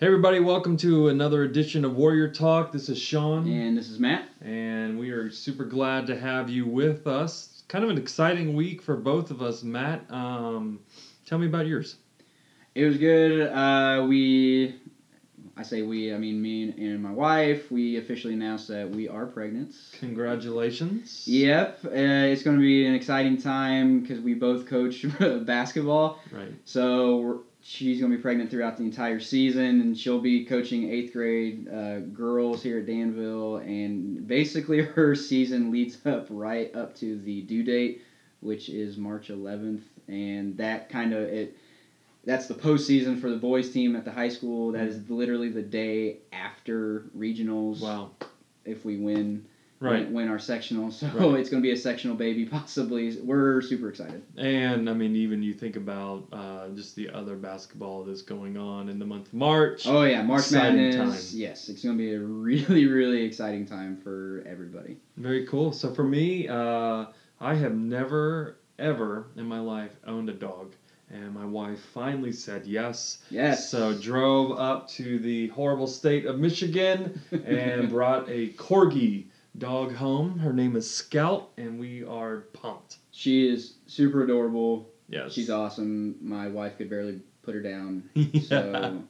Hey everybody, welcome to another edition of Warrior Talk. This is Sean, And this is Matt. and we are super glad to have you with us. It's kind of an exciting week for both of us, Matt. Um, tell me about yours. It was good. Uh, we, I say we, I mean me and my wife, we officially announced that we are pregnant. Congratulations. Yep, uh, it's going to be an exciting time because we both coach basketball. Right. So we're, she's going to be pregnant throughout the entire season, and she'll be coaching eighth grade uh, girls here at Danville. And basically, her season leads up right up to the due date, which is March 11th, and that kind of it. That's the postseason for the boys team at the high school. That is literally the day after regionals. Wow. If we win, Right. win, win our sectional, so Right. it's going to be a sectional baby possibly. We're super excited. And I mean, even you think about uh, just the other basketball that's going on in the month of March. Oh yeah, March Exciting Madness. time. Yes, it's going to be a really, really exciting time for everybody. Very cool. So for me, uh, I have never, ever in my life owned a dog. And my wife finally said yes. Yes. So drove up to the horrible state of Michigan and brought a corgi dog home. Her name is Scout, and we are pumped. she is super adorable. Yes. She's awesome. My wife could barely put her down. yeah. So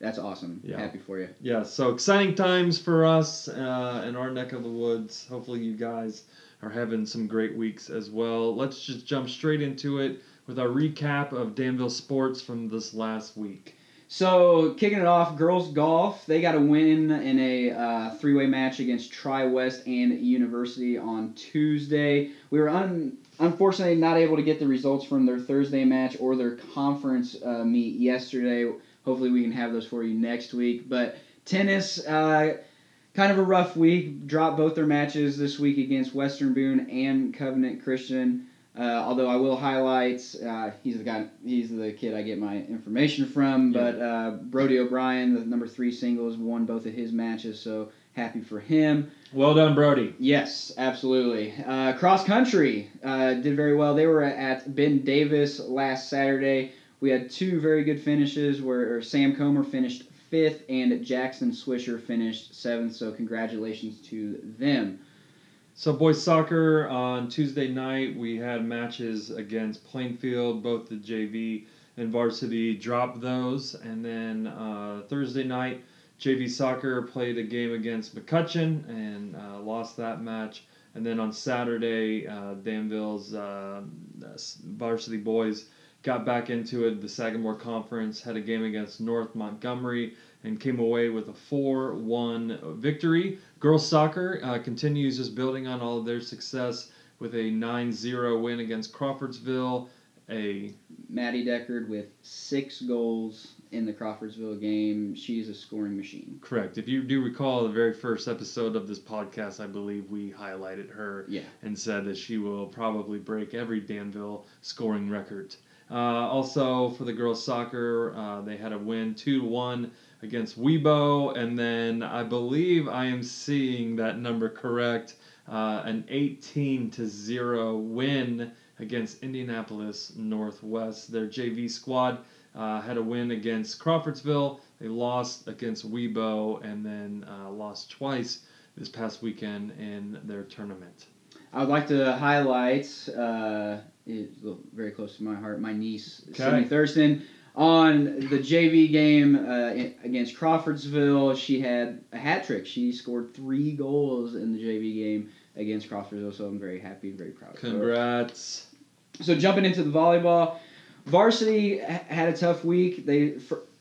that's awesome. Yeah. Happy for you. yeah. So exciting times for us uh, in our neck of the woods. Hopefully, you guys are having some great weeks as well. Let's just jump straight into it with our recap of Danville sports from this last week. So kicking it off, girls golf. They got a win in a uh, three-way match against Tri West and University on Tuesday. We were un- unfortunately not able to get the results from their Thursday match or their conference uh, meet yesterday. Hopefully, we can have those for you next week. But tennis, uh, kind of a rough week. Dropped both their matches this week against Western Boone and Covenant Christian. Uh, although I will highlight, uh, he's the guy, he's the kid I get my information from. Yeah. But uh, Brody O'Brien, the number three singles, won both of his matches, so happy for him. Well done, Brody. Yes, absolutely. Uh, cross country uh, did very well. They were at Ben Davis last Saturday. We had two very good finishes where Sam Comer finished fifth and Jackson Swisher finished seventh. So congratulations to them. So, boys soccer on Tuesday night, we had matches against Plainfield. Both the JV and varsity dropped those. And then uh, Thursday night, JV soccer played a game against McCutcheon and uh, lost that match. And then on Saturday, uh, Danville's uh, varsity boys got back into it. The Sagamore Conference had a game against North Montgomery and came away with a 4 1 victory. Girls soccer uh, continues just building on all of their success with a 9 0 win against Crawfordsville. A Maddie Deckard with six goals in the Crawfordsville game. She's a scoring machine. correct. If you do recall the very first episode of this podcast, I believe we highlighted her Yeah. and said that she will probably break every Danville scoring record. Uh, also, for the girls' soccer, uh, they had a win 2 1 against Weibo, and then I believe I am seeing that number correct uh, an 18 to 0 win against Indianapolis Northwest. Their JV squad uh, had a win against Crawfordsville. They lost against Weibo and then uh, lost twice this past weekend in their tournament. I would like to highlight, uh, very close to my heart, my niece, Okay. Sydney Thurston. On the JV game uh, against Crawfordsville, she had a hat trick. She scored three goals in the JV game against Crawfordsville, so I'm very happy and very proud of her. Congrats. So jumping into the volleyball, varsity had a tough week. They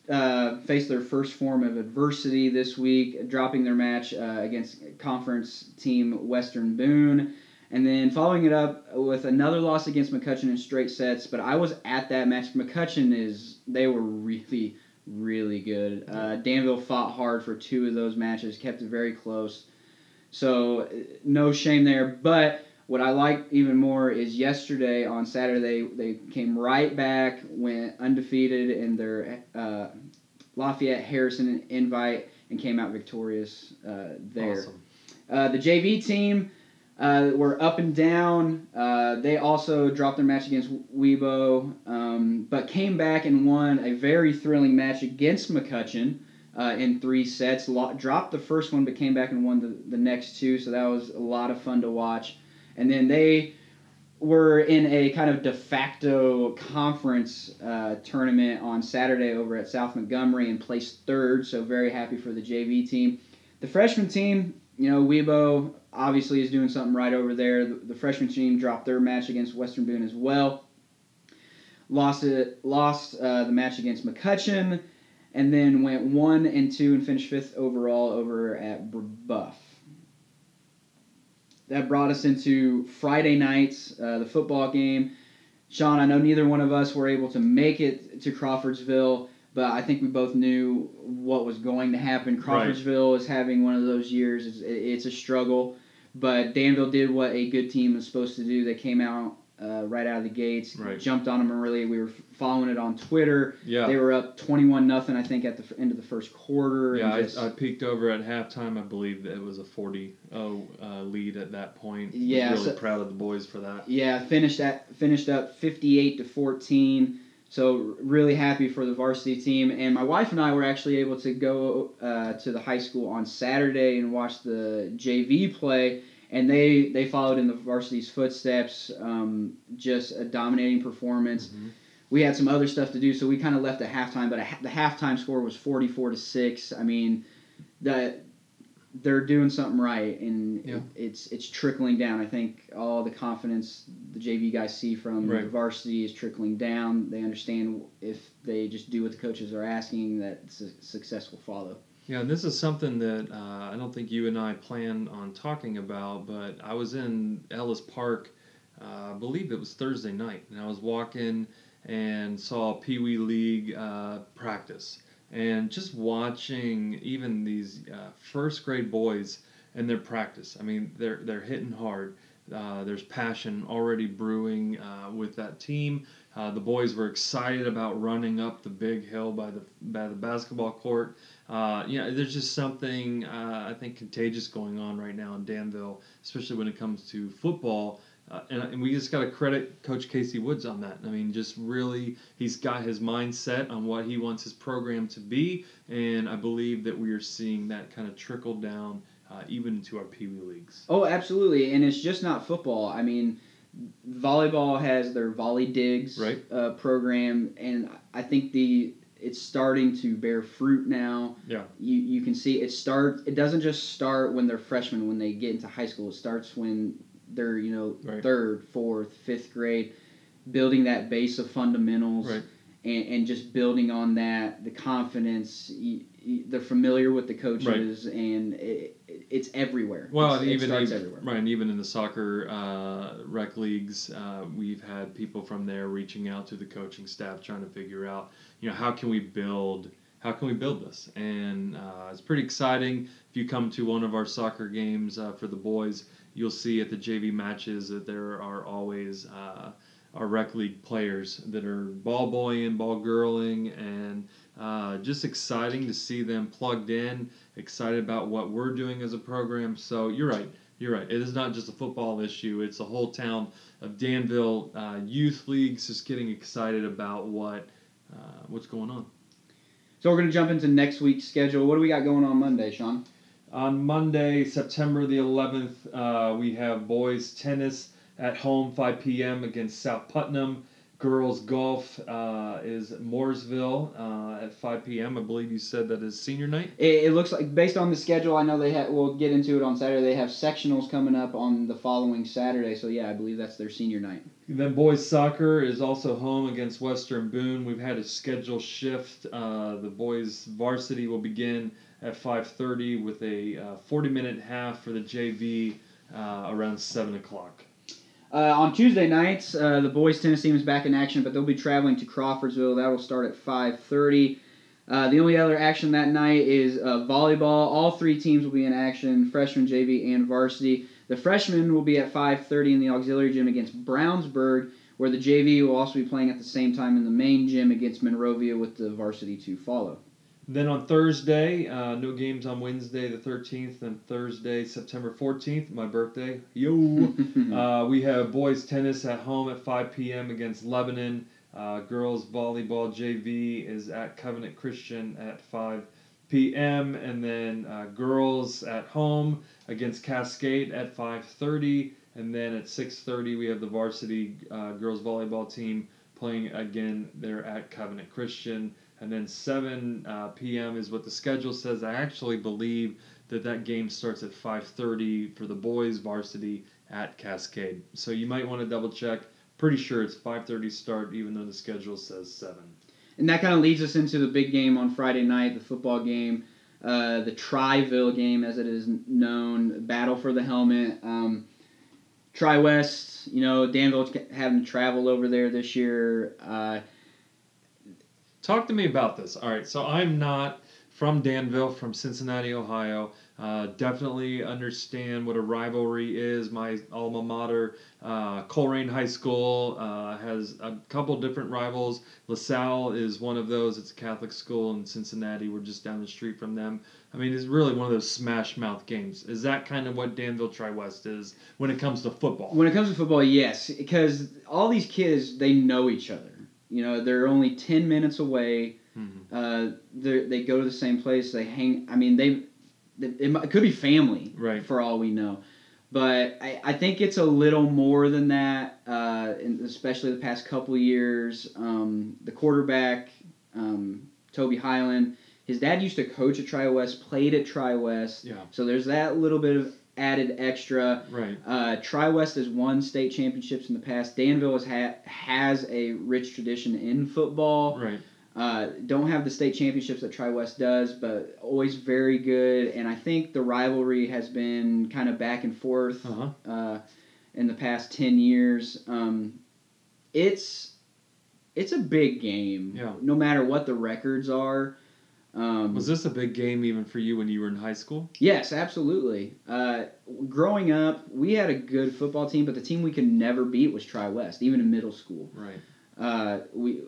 uh, faced their first form of adversity this week, dropping their match uh, against conference team Western Boone, and then following it up with another loss against McCutcheon in straight sets. But I was at that match. McCutcheon is they were really really good. Uh, Danville fought hard for two of those matches, kept it very close. So no shame there, but what I like even more is yesterday on Saturday they came right back, went undefeated in their uh, Lafayette Harrison invite, and came out victorious uh, there. Awesome. Uh, the JV team uh, were up and down. Uh, they also dropped their match against Weibo, um, but came back and won a very thrilling match against McCutcheon. uh, in three sets. Lo- dropped the first one, but came back and won the, the next two. So that was a lot of fun to watch. And then they were in a kind of de facto conference uh, tournament on Saturday over at South Montgomery and placed third. So very happy for the JV team. The freshman team, you know, Weibo obviously is doing something right over there. The, the freshman team dropped their match against Western Boone as well. Lost it, lost uh, the match against McCutcheon, and then went one and two and finished fifth overall over at Buff. That brought us into Friday nights, uh, the football game. Sean, I know neither one of us were able to make it to Crawfordsville, but I think we both knew what was going to happen. Crawfordsville right. is having one of those years. It's, it's, a struggle, but Danville did what a good team is supposed to do. They came out uh, right out of the gates, right. jumped on them early. We were following it on Twitter. Yeah. They were up 21 nothing, I think, at the end of the first quarter. Yeah, just, I, I, peeked over at halftime. I believe that it was a 40 0 uh, lead at that point. Yeah. Was really so, proud of the boys for that. Yeah, finished at finished up 58 to 14. So really happy for the varsity team. And my wife and I were actually able to go uh, to the high school on Saturday and watch the JV play and they they followed in the varsity's footsteps. Um, just a dominating performance. Mm-hmm. We had some other stuff to do, so we kind of left at halftime. But the halftime score was forty four to six. I mean, that they're doing something right, and yeah. it, it's it's trickling down. I think all the confidence the JV guys see from right. the varsity is trickling down. They understand if they just do what the coaches are asking, that success will follow. Yeah, and this is something that uh, I don't think you and I plan on talking about, but I was in Ellis Park, uh, I believe it was Thursday night, and I was walking and saw Pee Wee League uh, practice. And just watching even these uh, first grade boys and their practice, I mean, they're, they're hitting hard. Uh, there's passion already brewing uh, with that team. Uh, the boys were excited about running up the big hill by the by the basketball court. Uh, yeah, there's just something uh, I think contagious going on right now in Danville, especially when it comes to football. Uh, and, and we just got to credit Coach Casey Woods on that. I mean, just really, he's got his mindset on what he wants his program to be, and I believe that we are seeing that kind of trickle down uh, even into our Pee Wee leagues. Oh, absolutely, and it's just not football. I mean, volleyball has their volley digs right. uh, program, and I think the it's starting to bear fruit now. Yeah. You you can see it start. It doesn't just start when they're freshmen when they get into high school. It starts when they're you know right. third, fourth, fifth grade, building that base of fundamentals. Right. And, and just building on that, the confidence, they're familiar with the coaches, right. and it, it, it's everywhere. Well, it's, even, it everywhere. right, and even in the soccer uh, rec leagues, uh, we've had people from there reaching out to the coaching staff, trying to figure out, you know, how can we build, how can we build this, and uh, it's pretty exciting. If you come to one of our soccer games uh, for the boys, you'll see at the JV matches that there are always uh, our rec league players that are ball boying, ball girling, and uh, just exciting to see them plugged in, excited about what we're doing as a program. So you're right. You're right. It is not just a football issue. It's the whole town of Danville uh, youth leagues just getting excited about what uh, what's going on. So we're going to jump into next week's schedule. What do we got going on Monday, Sean? On Monday, September the 11th, uh, we have boys tennis at home 5 p.m. against South Putnam girls golf uh, is Mooresville uh, at 5 p.m. I believe you said that is senior night. It, it, looks like based on the schedule, I know they have. We'll get into it on Saturday. They have sectionals coming up on the following Saturday. So yeah, I believe that's their senior night. Then boys soccer is also home against Western Boone. We've had a schedule shift. Uh, the boys varsity will begin at 5:30 with a 40-minute uh, half for the JV uh, around 7 o'clock. Uh, on Tuesday nights, uh, the boys tennis team is back in action, but they'll be traveling to Crawfordsville. That will start at 5:30. Uh, the only other action that night is volleyball. All three teams will be in action: freshman, JV, and varsity. The freshmen will be at 5:30 in the auxiliary gym against Brownsburg, where the JV will also be playing at the same time in the main gym against Monrovia, with the varsity to follow. Then on Thursday, uh, no games on Wednesday the 13th, and Thursday, September 14th, my birthday. Yo! uh, we have boys tennis at home at 5 p.m. against Lebanon. Uh, girls volleyball JV is at Covenant Christian at 5 p.m. and then uh, girls at home against Cascade at 5:30, and then at 6:30 we have the varsity uh, girls volleyball team playing again. They're at Covenant Christian, and then 7 uh, p.m. is what the schedule says. I actually believe that that game starts at 5:30 for the boys varsity at Cascade. So you might want to double check. Pretty sure it's 5:30 start, even though the schedule says seven. And that kind of leads us into the big game on Friday night, the football game, uh, the Triville game, as it is known, battle for the helmet. Um, Tri West, you know, Danville having to travel over there this year. Uh, Talk to me about this. All right, so I'm not from Danville, from Cincinnati, Ohio. Uh, definitely understand what a rivalry is. My alma mater, uh, Colerain High School, uh, has a couple different rivals. LaSalle is one of those. It's a Catholic school in Cincinnati. We're just down the street from them. I mean, it's really one of those smash mouth games. Is that kind of what Danville Tri West is when it comes to football? When it comes to football, yes, because all these kids they know each other. You know, they're only ten minutes away. Mm-hmm. Uh, they go to the same place. They hang. I mean, they it, it could be family, right? For all we know, but I, I think it's a little more than that. Uh, especially the past couple years, um, the quarterback, um, Toby Highland, his dad used to coach at Tri West, played at Tri West. Yeah. So there's that little bit of added extra. Right. Uh, Tri West has won state championships in the past. Danville has ha- has a rich tradition in football. Right. Uh, don't have the state championships that Tri West does, but always very good. And I think the rivalry has been kind of back and forth uh-huh. uh, in the past ten years. Um, it's it's a big game. Yeah. No matter what the records are. Um, was this a big game even for you when you were in high school? Yes, absolutely. Uh, growing up, we had a good football team, but the team we could never beat was Tri West, even in middle school. Right. Uh, we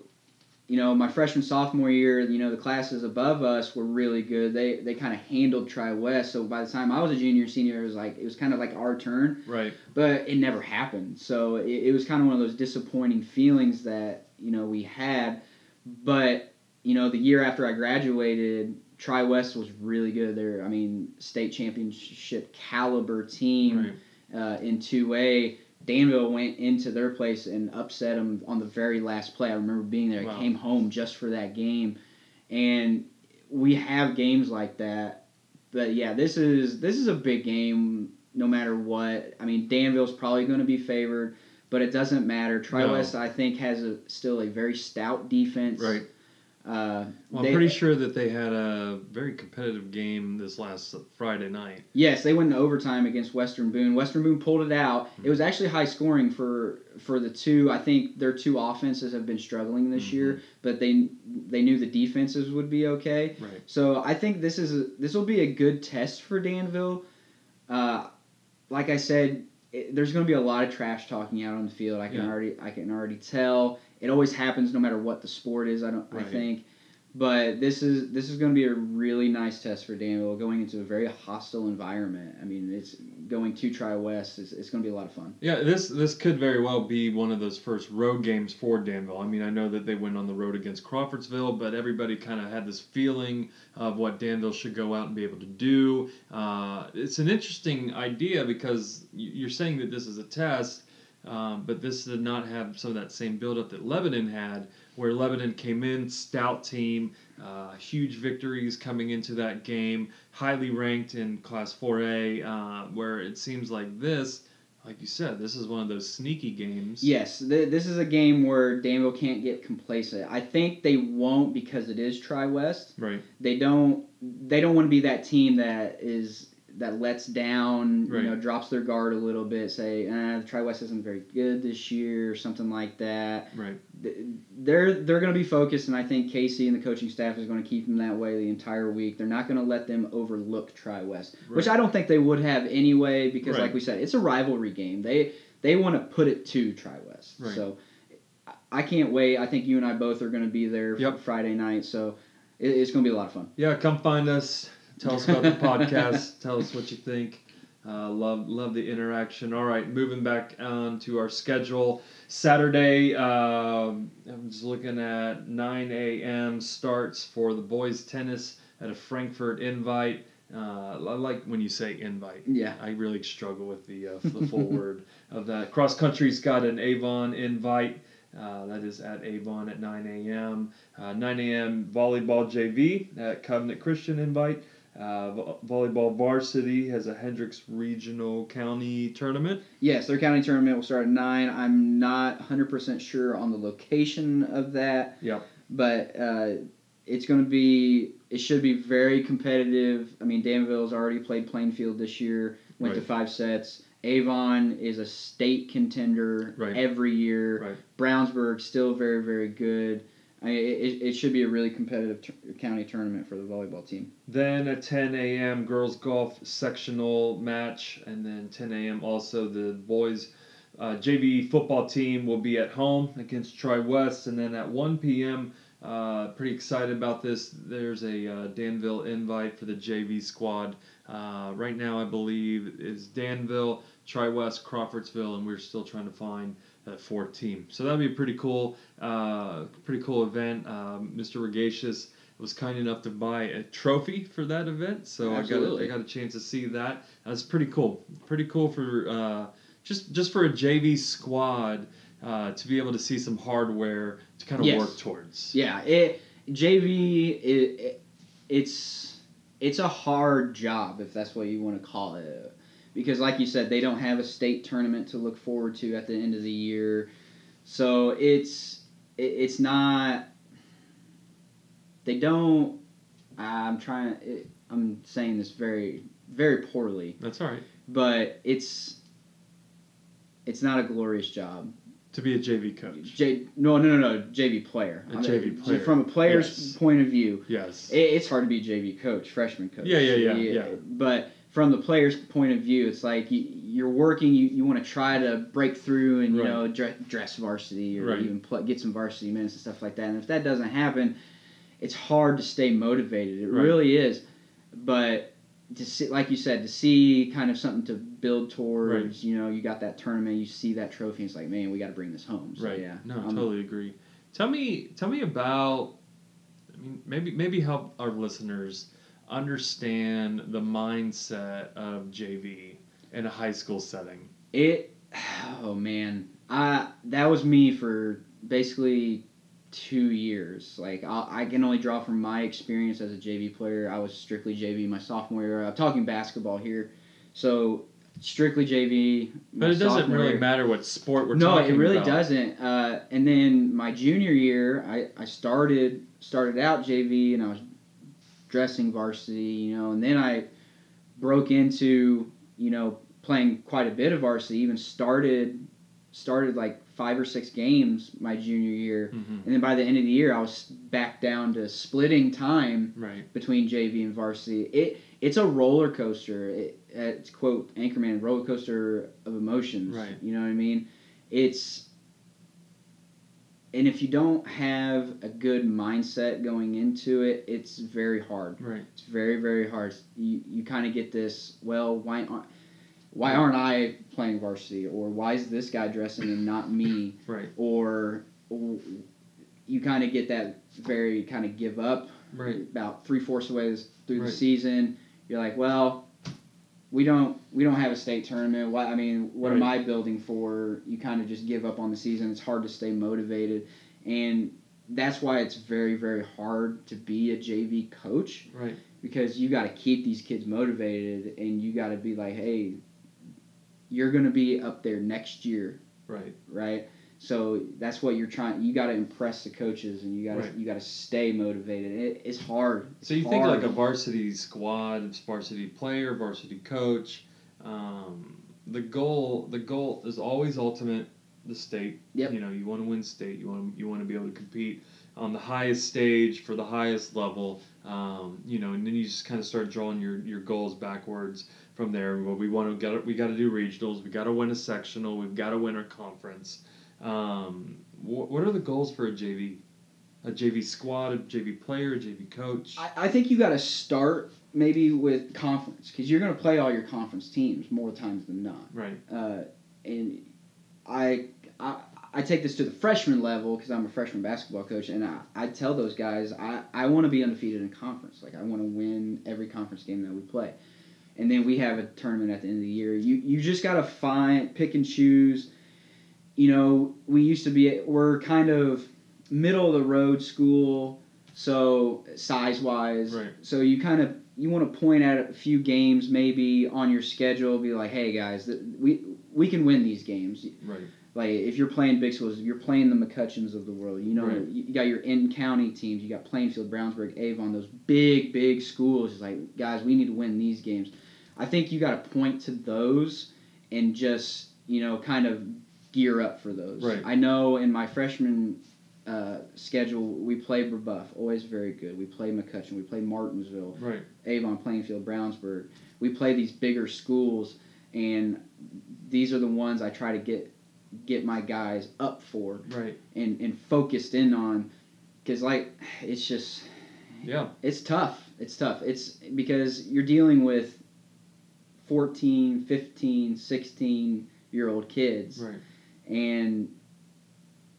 you know, my freshman sophomore year, you know, the classes above us were really good. They they kind of handled Tri West. So by the time I was a junior, senior, it was like it was kind of like our turn. Right. But it never happened. So it, it was kind of one of those disappointing feelings that you know we had. But you know, the year after I graduated, Tri West was really good. They're I mean, state championship caliber team right. uh, in two A Danville went into their place and upset them on the very last play. I remember being there. Wow. I came home just for that game, and we have games like that. But yeah, this is this is a big game. No matter what, I mean, Danville's probably going to be favored, but it doesn't matter. Tri West, no. I think, has a, still a very stout defense. Right. Uh, well, I'm pretty sure that they had a very competitive game this last Friday night. Yes, they went in overtime against Western Boone. Western Boone pulled it out. Mm-hmm. It was actually high scoring for for the two. I think their two offenses have been struggling this mm-hmm. year, but they they knew the defenses would be okay. Right. So I think this is a, this will be a good test for Danville. Uh, like I said, it, there's going to be a lot of trash talking out on the field. I can yeah. already I can already tell. It always happens no matter what the sport is. I don't. Right. I think. But this is this is going to be a really nice test for Danville going into a very hostile environment. I mean, it's going to Tri West. It's, it's going to be a lot of fun. Yeah, this this could very well be one of those first road games for Danville. I mean, I know that they went on the road against Crawfordsville, but everybody kind of had this feeling of what Danville should go out and be able to do. Uh, it's an interesting idea because you're saying that this is a test um, but this did not have some of that same buildup that Lebanon had, where Lebanon came in, stout team, uh, huge victories coming into that game, highly ranked in Class 4A, uh, where it seems like this, like you said, this is one of those sneaky games. Yes, th- this is a game where Danville can't get complacent. I think they won't because it is Tri West. Right. They don't. They don't want to be that team that is that lets down, right. you know, drops their guard a little bit, say, eh, Tri West isn't very good this year, or something like that. Right. They're they're going to be focused, and I think Casey and the coaching staff is going to keep them that way the entire week. They're not going to let them overlook Tri West, right. which I don't think they would have anyway, because right. like we said, it's a rivalry game. They they want to put it to Tri West. So I can't wait. I think you and I both are going to be there yep. Friday night, so it's going to be a lot of fun. Yeah, come find us Tell us about the podcast. Tell us what you think. Uh, love love the interaction. All right, moving back on to our schedule. Saturday, uh, I'm just looking at 9 a.m. starts for the boys tennis at a Frankfort invite. Uh, I like when you say invite. Yeah. I really struggle with the, uh, the full word of that. Cross country's got an Avon invite. Uh, that is at Avon at 9 a.m. Uh, 9 a.m. volleyball JV at Covenant Christian invite. Uh, vo- volleyball varsity has a Hendricks Regional County tournament. Yes, their county tournament will start at nine. I'm not 100% sure on the location of that. Yep. But uh, it's going to be. It should be very competitive. I mean, Danville's already played Plainfield this year. Went to five sets. Avon is a state contender Right. every year. Right. Brownsburg still very very good. I mean, it, it should be a really competitive county tournament for the volleyball team. Then at 10 a.m. girls golf sectional match, and then 10 a.m. also the boys uh, JV football team will be at home against Tri West, and then at 1 p.m. Uh, pretty excited about this. There's a uh, Danville invite for the JV squad. Uh, right now, I believe is Danville, Tri West, Crawfordsville, and we're still trying to find that fourth team. So that'd be a pretty cool, uh, pretty cool event. Um, Mr. Regatius was kind enough to buy a trophy for that event, so I got a, I got a chance to see that. That's pretty cool. Pretty cool for uh, just just for a JV squad uh, to be able to see some hardware to kind of Yes. work towards. Yeah, it JV it, it it's it's a hard job if that's what you want to call it. Because like you said, they don't have a state tournament to look forward to at the end of the year. So it's it, it's not they don't I'm trying it, I'm saying this very very poorly, That's all right. but it's it's not a glorious job. To be a JV coach. J no no no no JV player. A I mean, JV player. From a player's Yes. point of view, Yes. it, it's hard to be a JV coach, freshman coach. Yeah, yeah, yeah, yeah. But from the player's point of view, it's like you, you're working. You, you want to try to break through and you Right. know dress, dress varsity or Right. even get some varsity minutes and stuff like that. And if that doesn't happen, it's hard to stay motivated. It Right. really is. But to see, like you said, to see kind of something to build towards. You know, you got that tournament. You see that trophy. And it's like, man, we got to bring this home. So, right. Yeah. No, I'm- totally agree. Tell me, tell me about. I mean, maybe maybe help our listeners understand the mindset of JV in a high school setting. It, oh man, I that was me for basically two years. Like I, I can only draw from my experience as a JV player. I was strictly JV my sophomore year. I'm talking basketball here, so strictly JV. But it doesn't really year. matter what sport we're no, talking No, it really about. doesn't. Uh, and then my junior year, I, I started started out JV and I was dressing varsity, you know, and then I broke into you know playing quite a bit of varsity. Even started started like five or six games my junior year, Mhm. and then by the end of the year, I was back down to splitting time Right. between JV and varsity. It it's a roller coaster. It, it's quote Anchorman roller coaster of emotions. Right. You know what I mean? It's and if you don't have a good mindset going into it, it's very hard. Right. It's very very hard. You you kind of get this. Well, why aren't why aren't I playing varsity? Or why is this guy dressing and not me? Right. Or, or you kind of get that very kind of give up Right. about three fourths of the way through Right. the season. You're like, well, we don't we don't have a state tournament. What I mean, what am I building for? You kind of just give up on the season. It's hard to stay motivated, and that's why it's very very hard to be a JV coach Right. because you got to keep these kids motivated, and you got to be like, hey, you're gonna be up there next year, Right. right? So that's what you're trying. You got to impress the coaches, and you got to Right. you got to stay motivated. It, it's hard. So you It's think like a varsity squad, varsity player, varsity coach. Um, the goal, the goal is always ultimate. The state. Yep. You know, you want to win state. You want you want to be able to compete on the highest stage for the highest level. Um, you know, and then you just kind of start drawing your, your goals backwards from there. Well, we want to get we got to do regionals. We got to win a sectional. We've got to win our conference. Um, what, what are the goals for a JV? A JV squad, a JV player, a JV coach. I, I think you got to start maybe with conference because you're going to play all your conference teams more times than not. Right. Uh, and I, I I take this to the freshman level because I'm a freshman basketball coach, and I, I tell those guys I, I want to be undefeated in conference. Like I want to win every conference game that we play, and then we have a tournament at the end of the year. You you just gotta find pick and choose. You know, we used to be we're kind of middle of the road school, so size wise, Right. so you kind of you want to point at a few games maybe on your schedule, be like, hey guys, th- we we can win these games. Right. Like if you're playing big schools, you're playing the McCutcheons of the world. You know, Right. you got your in county teams. You got Plainfield, Brownsburg, Avon. Those big, big schools. It's like, guys, we need to win these games. I think you got to point to those and just you know kind of gear up for those. Right. I know in my freshman uh, schedule we play Brebeuf, always very good. We play McCutcheon. We play Martinsville. Right. Avon, Plainfield, Brownsburg. We play these bigger schools, and these are the ones I try to get get my guys up for Right. and, and focused in on, because like it's just Yeah. it's tough. It's tough. It's because you're dealing with 14, 15, 16 year old kids, Right. And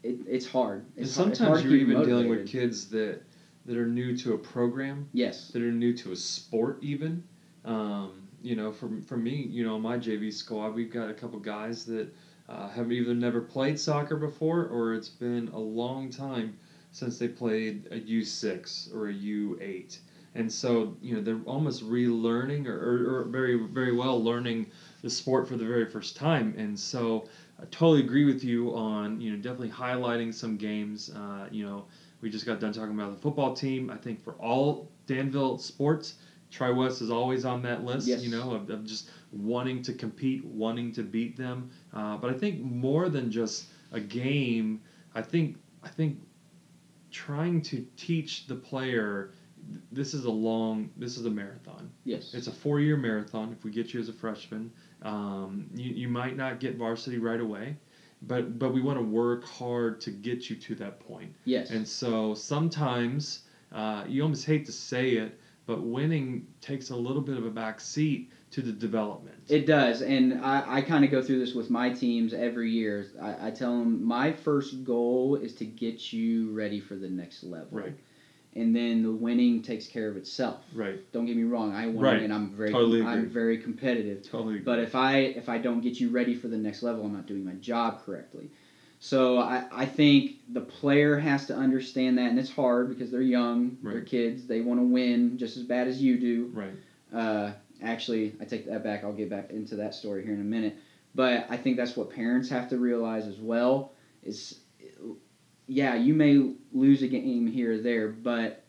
it, it's hard. And It's hard- it's sometimes hard you're even dealing with kids that that are new to a program, Yes. that are new to a sport, even. Um, you know, for for me, you know, my JV squad, we've got a couple guys that uh, have either never played soccer before, or it's been a long time since they played a U six or a U eight. And so, you know, they're almost relearning or, or, or very, very well learning the sport for the very first time. And so, I totally agree with you on, you know, definitely highlighting some games. Uh, you know, we just got done talking about the football team. I think for all Danville sports, Tri West is always on that list. Yes. You know, of, of just wanting to compete, wanting to beat them. Uh, but I think more than just a game, I think I think trying to teach the player this is a long this is a marathon Yes. it's a four year marathon if we get you as a freshman um, you, you might not get varsity right away but but we want to work hard to get you to that point yes. and so sometimes uh, you almost hate to say it but winning takes a little bit of a back seat to the development It does, and I, I kind of go through this with my teams every year. I, I tell them my first goal is to get you ready for the next level, Right. And then the winning takes care of itself. right Don't get me wrong, I won, Right. and I'm very Totally agree. I'm very competitive. totally But if I if I don't get you ready for the next level, I'm not doing my job correctly. So I, I think the player has to understand that, and it's hard because they're young, they're kids, they want to win just as bad as you do. right Uh, actually, I take that back. I'll get back into that story here in a minute. But I think that's what parents have to realize as well. Is yeah, you may lose a game here or there, but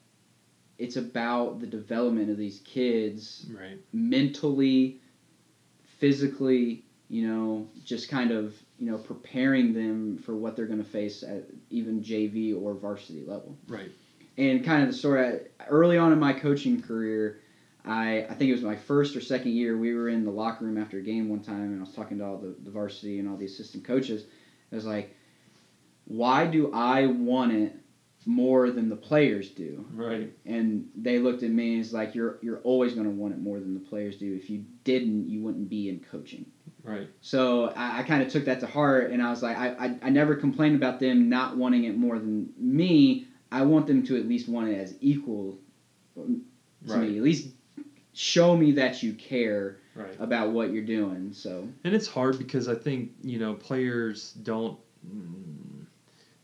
it's about the development of these kids right. mentally, physically. You know, just kind of you know preparing them for what they're going to face at even JV or varsity level. Right. And kind of the story early on in my coaching career I, I think it was my first or second year we were in the locker room after a game one time and i was talking to all the, the varsity and all the assistant coaches. I was like why do i want it more than the players do? Right. And they looked at me and it's like you're you're always going to want it more than the players do. If you didn't you wouldn't be in coaching. Right. So I, I kind of took that to heart, and I was like, I, I, I never complained about them not wanting it more than me. I want them to at least want it as equal to right. Me. At least show me that you care right. about what you're doing. So. And it's hard because I think you know players don't mm,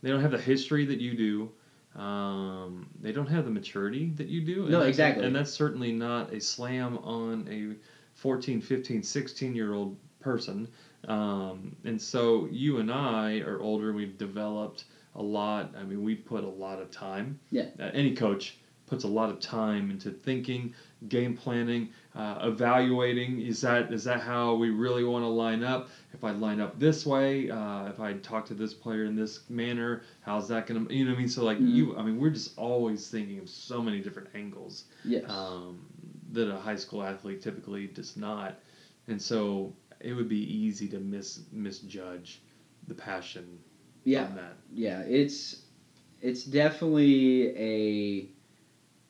they don't have the history that you do. Um, they don't have the maturity that you do. and No, that's- exactly. And that's certainly not a slam on a 14, 15, 16 year old person. Um, and so you and I are older. We've developed a lot. I mean, we've put a lot of time. Yeah. Uh, any coach puts a lot of time into thinking, game planning, uh, evaluating. Is that is that how we really want to line up? If I line up this way, uh, if I talk to this player in this manner, how's that gonna? You know what I mean? So like Mhm. you, I mean, we're just always thinking of so many different angles yes, um, that a high school athlete typically does not, and so it would be easy to mis misjudge the passion yeah, yeah. It's it's definitely a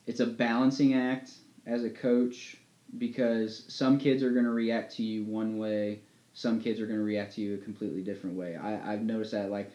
it's a balancing act as a coach because some kids are going to react to you one way some kids are going to react to you a completely different way I, i've noticed that like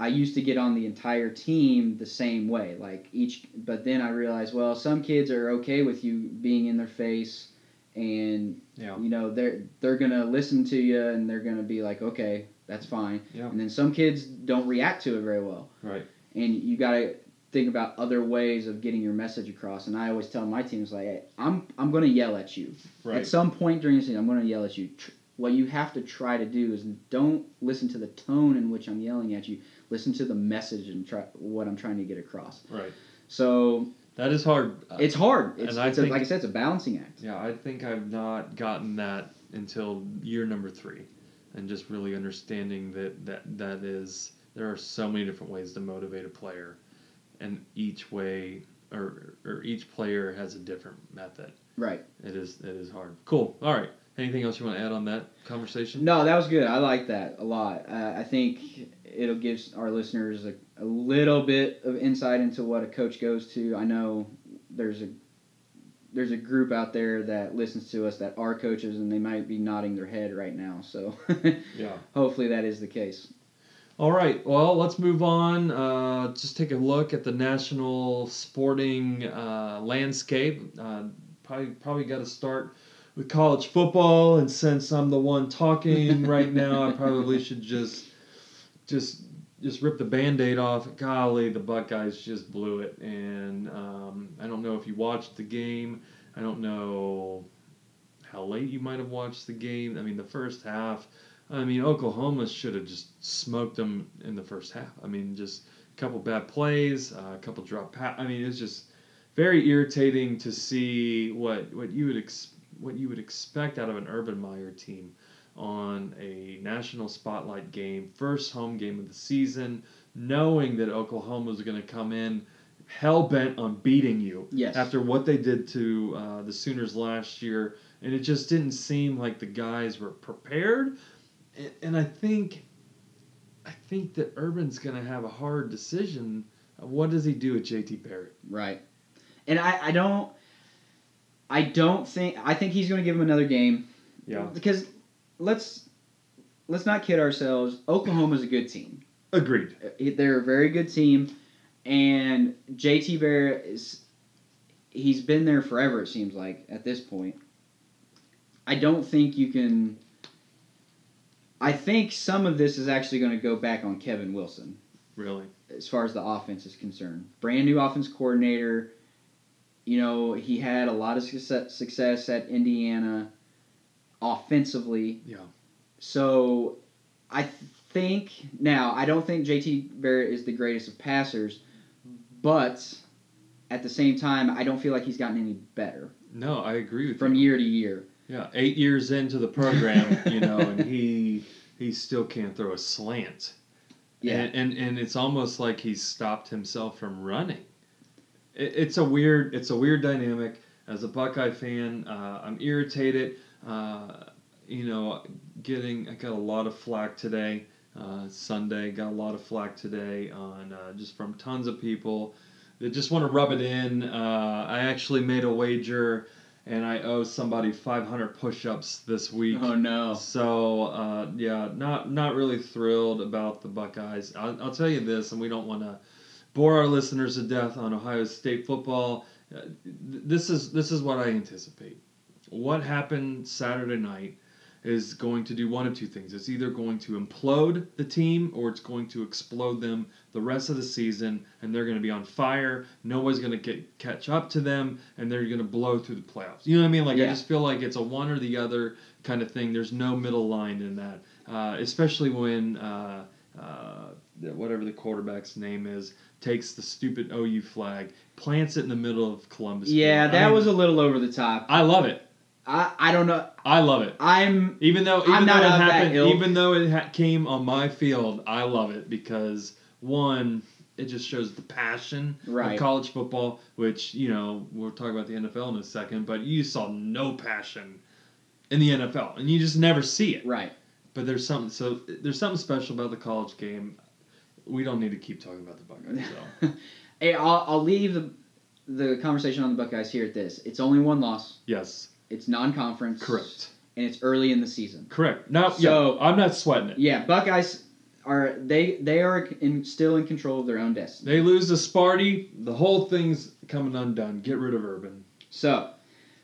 I used to get on the entire team the same way, like each. But then I realized, well, some kids are okay with you being in their face, and Yeah. you know they're they're gonna listen to you and they're gonna be like, okay, that's fine. Yeah. And then some kids don't react to it very well, Right. and you gotta think about other ways of getting your message across. And I always tell my teams like, hey, I'm I'm gonna yell at you at some point during the season. I'm gonna yell at you. What you have to try to do is don't listen to the tone in which I'm yelling at you. Listen to the message and try what I'm trying to get across. Right. So That is hard. It's hard. It's, and I it's a, like I said, it's a balancing act. Yeah, I think I've not gotten that until year number three, and just really understanding that that that is there are so many different ways to motivate a player, and each way or or each player has a different method. Right. It is it is hard. Cool. All right. Anything else you want to add on that conversation? No, that was good. I like that a lot. Uh, I think it'll give our listeners a, a little bit of insight into what a coach goes to. I know there's a there's a group out there that listens to us that are coaches, and they might be nodding their head right now. So Yeah. hopefully that is the case. All right. Well, let's move on. Uh, just take a look at the national sporting uh, landscape. Uh, probably probably got to start with college football, and since I'm the one talking right now, I probably should just just just rip the band-aid off. Golly, the Buckeyes just blew it, and um, I don't know if you watched the game. I don't know how late you might have watched the game. I mean, the first half. I mean, Oklahoma should have just smoked them in the first half. I mean, just a couple bad plays, uh, a couple drop pass. I mean, it's just very irritating to see what what you would ex- what you would expect out of an Urban Meyer team on a national spotlight game, first home game of the season, knowing that Oklahoma was going to come in hell bent on beating you Yes. after what they did to uh, the Sooners last year, and it just didn't seem like the guys were prepared. And, I think, I think that Urban's going to have a hard decision. What does he do with JT Barrett? Right. And I, I don't I don't think I think he's going to give him another game. Yeah, Because let's let's not kid ourselves. Oklahoma's a good team. agreed. Uh, they're a very good team, and JT Barrett is he's been there forever. It seems like at this point. I don't think you can. I think some of this is actually going to go back on Kevin Wilson Really, as far as the offense is concerned. Brand new offense coordinator. You know, he had a lot of success, success at Indiana offensively. yeah, So I think now I don't think JT Barrett is the greatest of passers, but at the same time I don't feel like he's gotten any better no, I agree with from you. year to year. Yeah, eight years into the program, you know, and he he still can't throw a slant. Yeah. And, and and it's almost like he's stopped himself from running. It, it's a weird it's a weird dynamic. As a Buckeye fan, uh, I'm irritated. Uh, you know, getting I got a lot of flack today. Uh, Sunday got a lot of flack today on uh, just from tons of people that just want to rub it in. Uh, I actually made a wager, and I owe somebody 500 push-ups this week. Oh no. So uh, yeah, not not really thrilled about the Buckeyes. I'll, I'll tell you this, and we don't want to bore our listeners to death on Ohio State football. Uh, this is this is what I anticipate. What happened Saturday night is going to do one of two things. It's either going to implode the team or it's going to explode them the rest of the season, and they're going to be on fire. Nobody's going to get catch up to them, and they're going to blow through the playoffs. You know what I mean? Like I just feel like it's a one or the other kind of thing. There's no middle line in that, uh, especially when uh, uh, whatever the quarterback's name is takes the stupid OU flag, plants it in the middle of Columbus. Yeah, that I mean, was a little over the top. I love it. I, I don't know. I love it. I'm Even though even I'm though not it happened, even though it ha- came on my field, I love it because one, it just shows the passion Right. of college football. Which you know we'll talk about the NFL in a second, but you saw no passion in the NFL, and you just never see it. right. But there's something so there's something special about the college game. We don't need to keep talking about the Buckeyes. So Hey, I'll, I'll leave the the conversation on the Buckeyes here at this. It's only one loss. yes, It's non-conference. correct, And it's early in the season. correct. No, So- yeah, I'm not sweating it. Yeah, Buckeyes. are they they are in, still in control of their own destiny. They lose to Sparty, the whole thing's coming undone. Get rid of Urban. So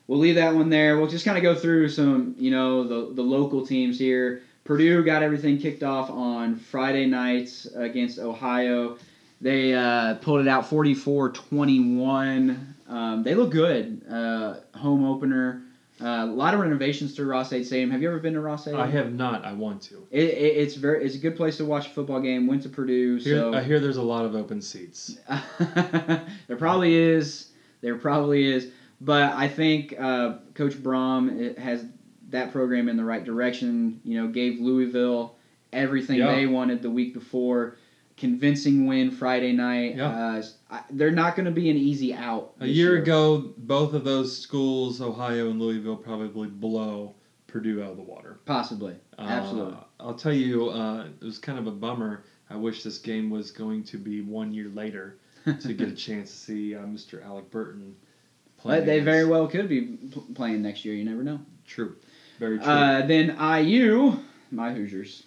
we'll leave that one there. We'll just kind of go through some, you know, the the local teams here. Purdue got everything kicked off on Friday nights against Ohio. They uh, pulled it out 44-21. Um, they look good. Uh, home opener. Uh, a lot of renovations to Ross-Ade Stadium. Have you ever been to Ross-Ade? I have not. I want to. It, it, it's very it's a good place to watch a football game. Went to Purdue, Here, so I hear there's a lot of open seats. there probably is. There probably is. But I think uh, Coach Brohm has that program in the right direction. You know, gave Louisville everything Yeah. they wanted the week before. Convincing win Friday night. Yeah. Uh, I, they're not going to be an easy out. A year year. ago, both of those schools, Ohio and Louisville, probably blow Purdue out of the water. Possibly. Uh, Absolutely. I'll tell you, uh, it was kind of a bummer. I wish this game was going to be one year later to get a chance to see uh, Mr. Alec Burton play. But they very well could be p- playing next year. You never know. True. Very true. Uh, then IU, my Hoosiers,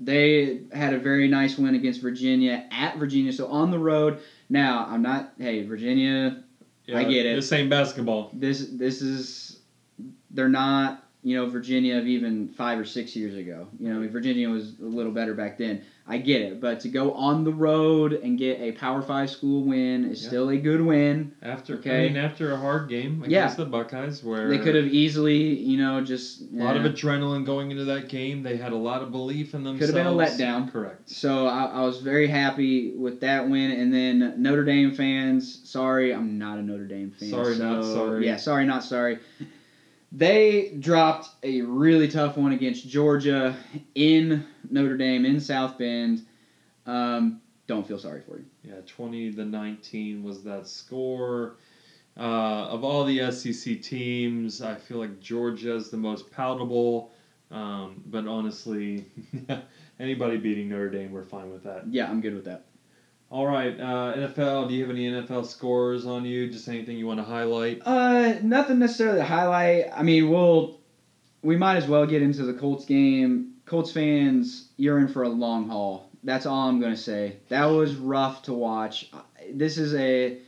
they had a very nice win against Virginia at Virginia. So on the road. Now I'm not. Hey, Virginia. I get it. The same basketball. This this is. They're not. You know Virginia of even five or six years ago. You know Virginia was a little better back then. I get it, but to go on the road and get a Power Five school win is Yeah. still a good win. After Okay. I mean, after a hard game Yeah. against the Buckeyes, where They could have easily, you know, just a lot of adrenaline going into that game. They had a lot of belief in themselves. Could have been a letdown. Correct. So I, I was very happy with that win. And then Notre Dame fans, sorry, I'm not a Notre Dame fan. Sorry, so, not sorry. Yeah, sorry, not sorry. They dropped a really tough one against Georgia in Notre Dame in South Bend. Um, don't feel sorry for you. Yeah, twenty to nineteen was that score. Uh, of all the SEC teams, I feel like Georgia's the most palatable. Um, but honestly, anybody beating Notre Dame, we're fine with that. Yeah, I'm good with that. All right, uh, NFL. Do you have any NFL scores on you? Just anything you want to highlight? Uh, nothing necessarily to highlight. I mean, we'll we might as well get into the Colts game. Colts fans, you're in for a long haul. That's all I'm gonna say. That was rough to watch. This is a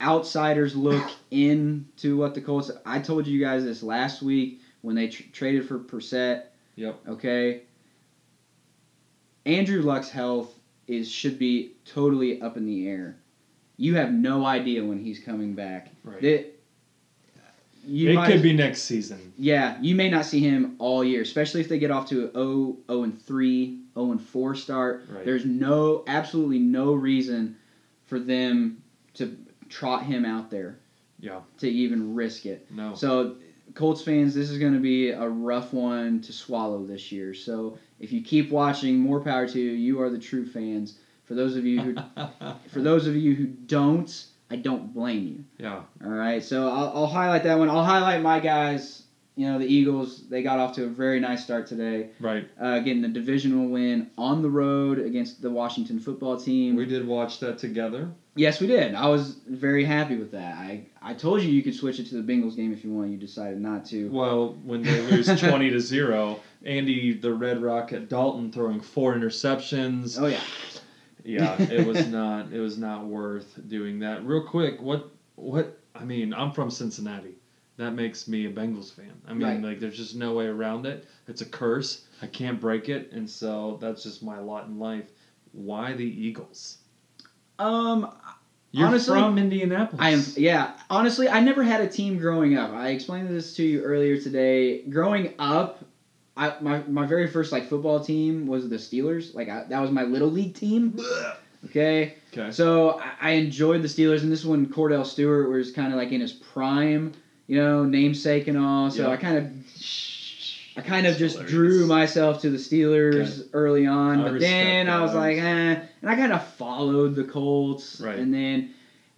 outsider's look into what the Colts. I told you guys this last week when they tr- traded for Brissett. Yep. Okay. Andrew Luck's health is should be totally up in the air. You have no idea when he's coming back. Right. You it might- could be next season. Yeah, you may not see him all year, especially if they get off to a 0, 0 and 3, 0 and 4 start. Right. There's no absolutely no reason for them to trot him out there Yeah. to even risk it. No. So, Colts fans, this is going to be a rough one to swallow this year. So, if you keep watching, more power to you. You are the true fans. For those of you who, for those of you who don't, I don't blame you. yeah. All right, so I'll, I'll highlight that one. I'll highlight my guys. You know, the Eagles. They got off to a very nice start today, Right. uh, getting a divisional win on the road against the Washington football team. We did watch that together. Yes, we did. I was very happy with that. I, I told you you could switch it to the Bengals game if you want. You decided not to. Well, when they lose twenty to zero, Andy the Red Rocket Dalton throwing four interceptions. Oh yeah. Yeah, it was not. It was not worth doing that. Real quick, what what? I mean, I'm from Cincinnati. That makes me a Bengals fan. I mean, Right. like, there's just no way around it. It's a curse. I can't break it, and so that's just my lot in life. Why the Eagles? Um, You're Honestly, from Indianapolis. I am. Yeah, honestly, I never had a team growing up. I explained this to you earlier today. Growing up, I my, my very first like football team was the Steelers. Like I, that was my little league team. Okay, Okay. so I, I enjoyed the Steelers, and this is when Kordell Stewart was kind of like in his prime, you know, namesake and all. So Yeah. I kind of. I kind of just drew myself to the Steelers early on, I but then I was like, eh, and I kind of followed the Colts, Right. and then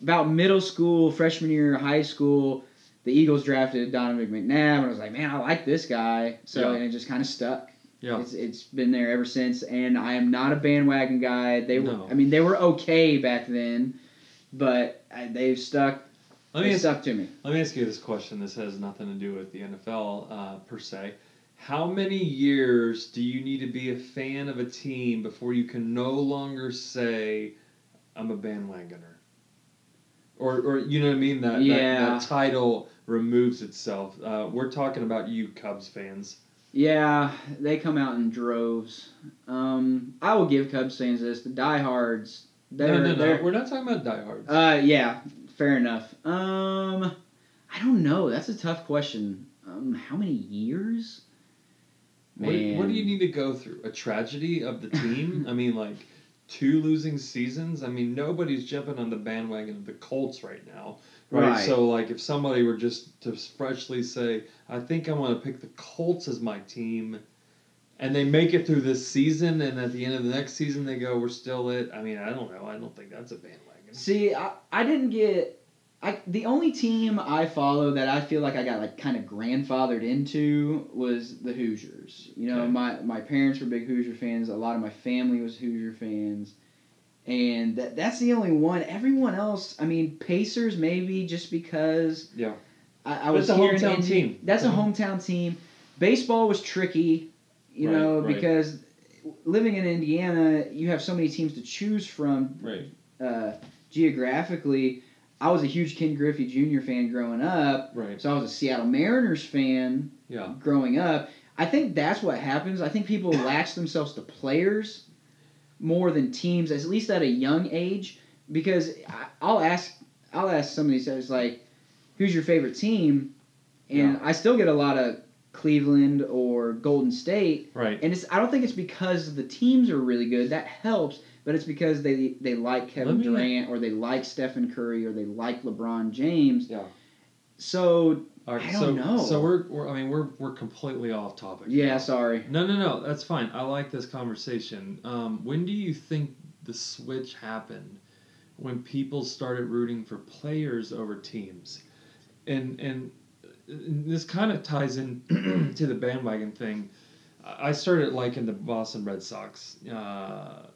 about middle school, freshman year, high school, the Eagles drafted Donovan McNabb, and I was like, man, I like this guy. So Yeah. and it just kind of stuck. Yeah. It's, it's been there ever since, and I am not a bandwagon guy. They were, No. I mean, they were okay back then, but they've stuck. Let me ask, to me. let me ask you this question. This has nothing to do with the NFL uh, per se. How many years do you need to be a fan of a team before you can no longer say, "I'm a bandwagoner"? Or, or you know what I mean? That, Yeah. that, that title removes itself. Uh, we're talking about you, Cubs fans. Yeah, they come out in droves. Um, I will give Cubs fans this: the diehards. They're, no, no, they're, no. We're not talking about diehards. Uh, yeah, fair enough. Um, I don't know. That's a tough question. Um, how many years? What, what do you need to go through? A tragedy of the team? I mean, like two losing seasons. I mean, nobody's jumping on the bandwagon of the Colts right now, right? Right. So, like, if somebody were just to freshly say, "I think I want to pick the Colts as my team," and they make it through this season, and at the end of the next season they go, "We're still it." I mean, I don't know. I don't think that's a bandwagon. See, I, I didn't get. I the only team I follow that I feel like I got like kind of grandfathered into was the Hoosiers. You know, Okay. my my parents were big Hoosier fans. A lot of my family was Hoosier fans. And that, that's the only one. Everyone else, I mean, Pacers maybe just because Yeah. I, I was a hometown Indi- team. That's a Mhm. hometown team. Baseball was tricky, you Right, know, right. because living in Indiana, you have so many teams to choose from Right. uh, geographically. I was a huge Ken Griffey Jr. fan growing up, Right. so I was a Seattle Mariners fan Yeah. growing up. I think that's what happens. I think people latch themselves to players more than teams, at least at a young age. Because I, I'll ask, I'll ask somebody says like, "Who's your favorite team?" And Yeah. I still get a lot of Cleveland or Golden State, Right. and it's I don't think it's because the teams are really good. That helps, but it's because they they like Kevin me- Durant or they like Stephen Curry or they like LeBron James. Yeah. So right. I don't know. So we're, we're. I mean, we're we're completely off topic. yeah, now. sorry. No, no, no. That's fine. I like this conversation. Um, when do you think the switch happened? When people started rooting for players over teams, and and, this kind of ties in to the bandwagon thing. I I started liking the Boston Red Sox uh,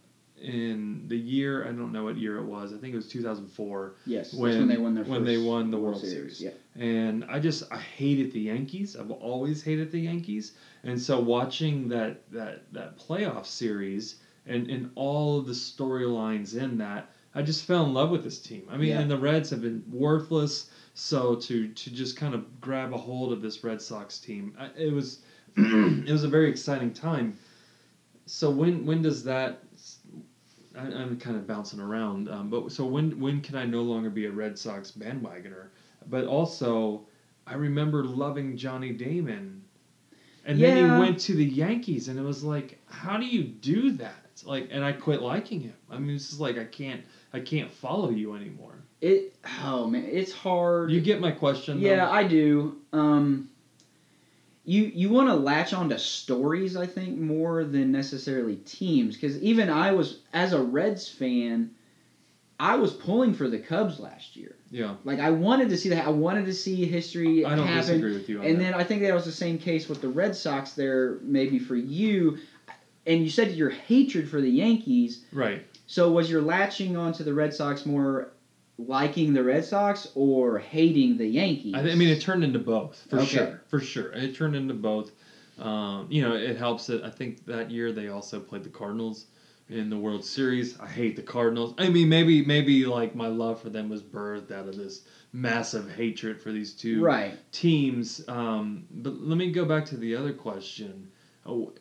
in the year. I don't know what year it was. I think it was two thousand four. Yes, When- that's when they won their when first they won the World Series. Yeah. and I just I hated the Yankees. I've always hated the Yankees, and so watching that that that playoff series and and all of the storylines in that, I just fell in love with this team. I mean, Yeah. and the Reds have been worthless. So to to just kind of grab a hold of this Red Sox team, I- it was it was a very exciting time. So when when does that? I, I'm kind of bouncing around, um, but so when when can I no longer be a Red Sox bandwagoner? But also, I remember loving Johnny Damon, and then he went to the Yankees, and it was like, how do you do that? Like, and I quit liking him. I mean, it's just like I can't I can't follow you anymore. It oh man, it's hard. You get my question? yeah, though? I do. Um, you you want to latch onto stories, I think, more than necessarily teams. Because even I was, as a Reds fan, I was pulling for the Cubs last year. yeah. Like I wanted to see that. I wanted to see history I don't happen. disagree with you on And that. then I think that was the same case with the Red Sox there, maybe for you. And you said your hatred for the Yankees. right. So was your latching onto the Red Sox more liking the Red Sox or hating the Yankees? I, th- I mean, it turned into both for Okay. sure. For sure, it turned into both. Um, you know, it helps that I think that year they also played the Cardinals in the World Series. I hate the Cardinals. I mean, maybe maybe like my love for them was birthed out of this massive hatred for these two right. teams. Um, but let me go back to the other question. Oh,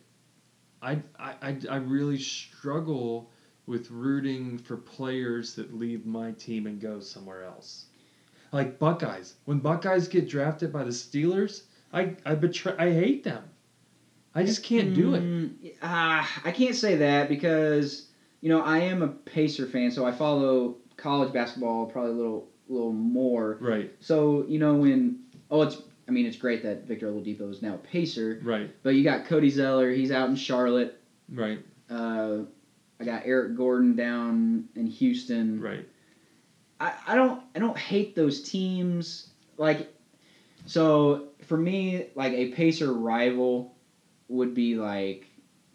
I, I, I, I really struggle with rooting for players that leave my team and go somewhere else. Like Buckeyes. When Buckeyes get drafted by the Steelers, I, I betray I hate them. I just can't do it. Mm, ah, I can't say that because you know I am a Pacer fan, so I follow college basketball probably a little little more. Right, So you know when oh it's I mean it's great that Victor Oladipo is now a Pacer, right, but you got Cody Zeller, he's out in Charlotte. right, Uh, I got Eric Gordon down in Houston. right. I, I don't I don't hate those teams like so for me like a Pacer rival would be like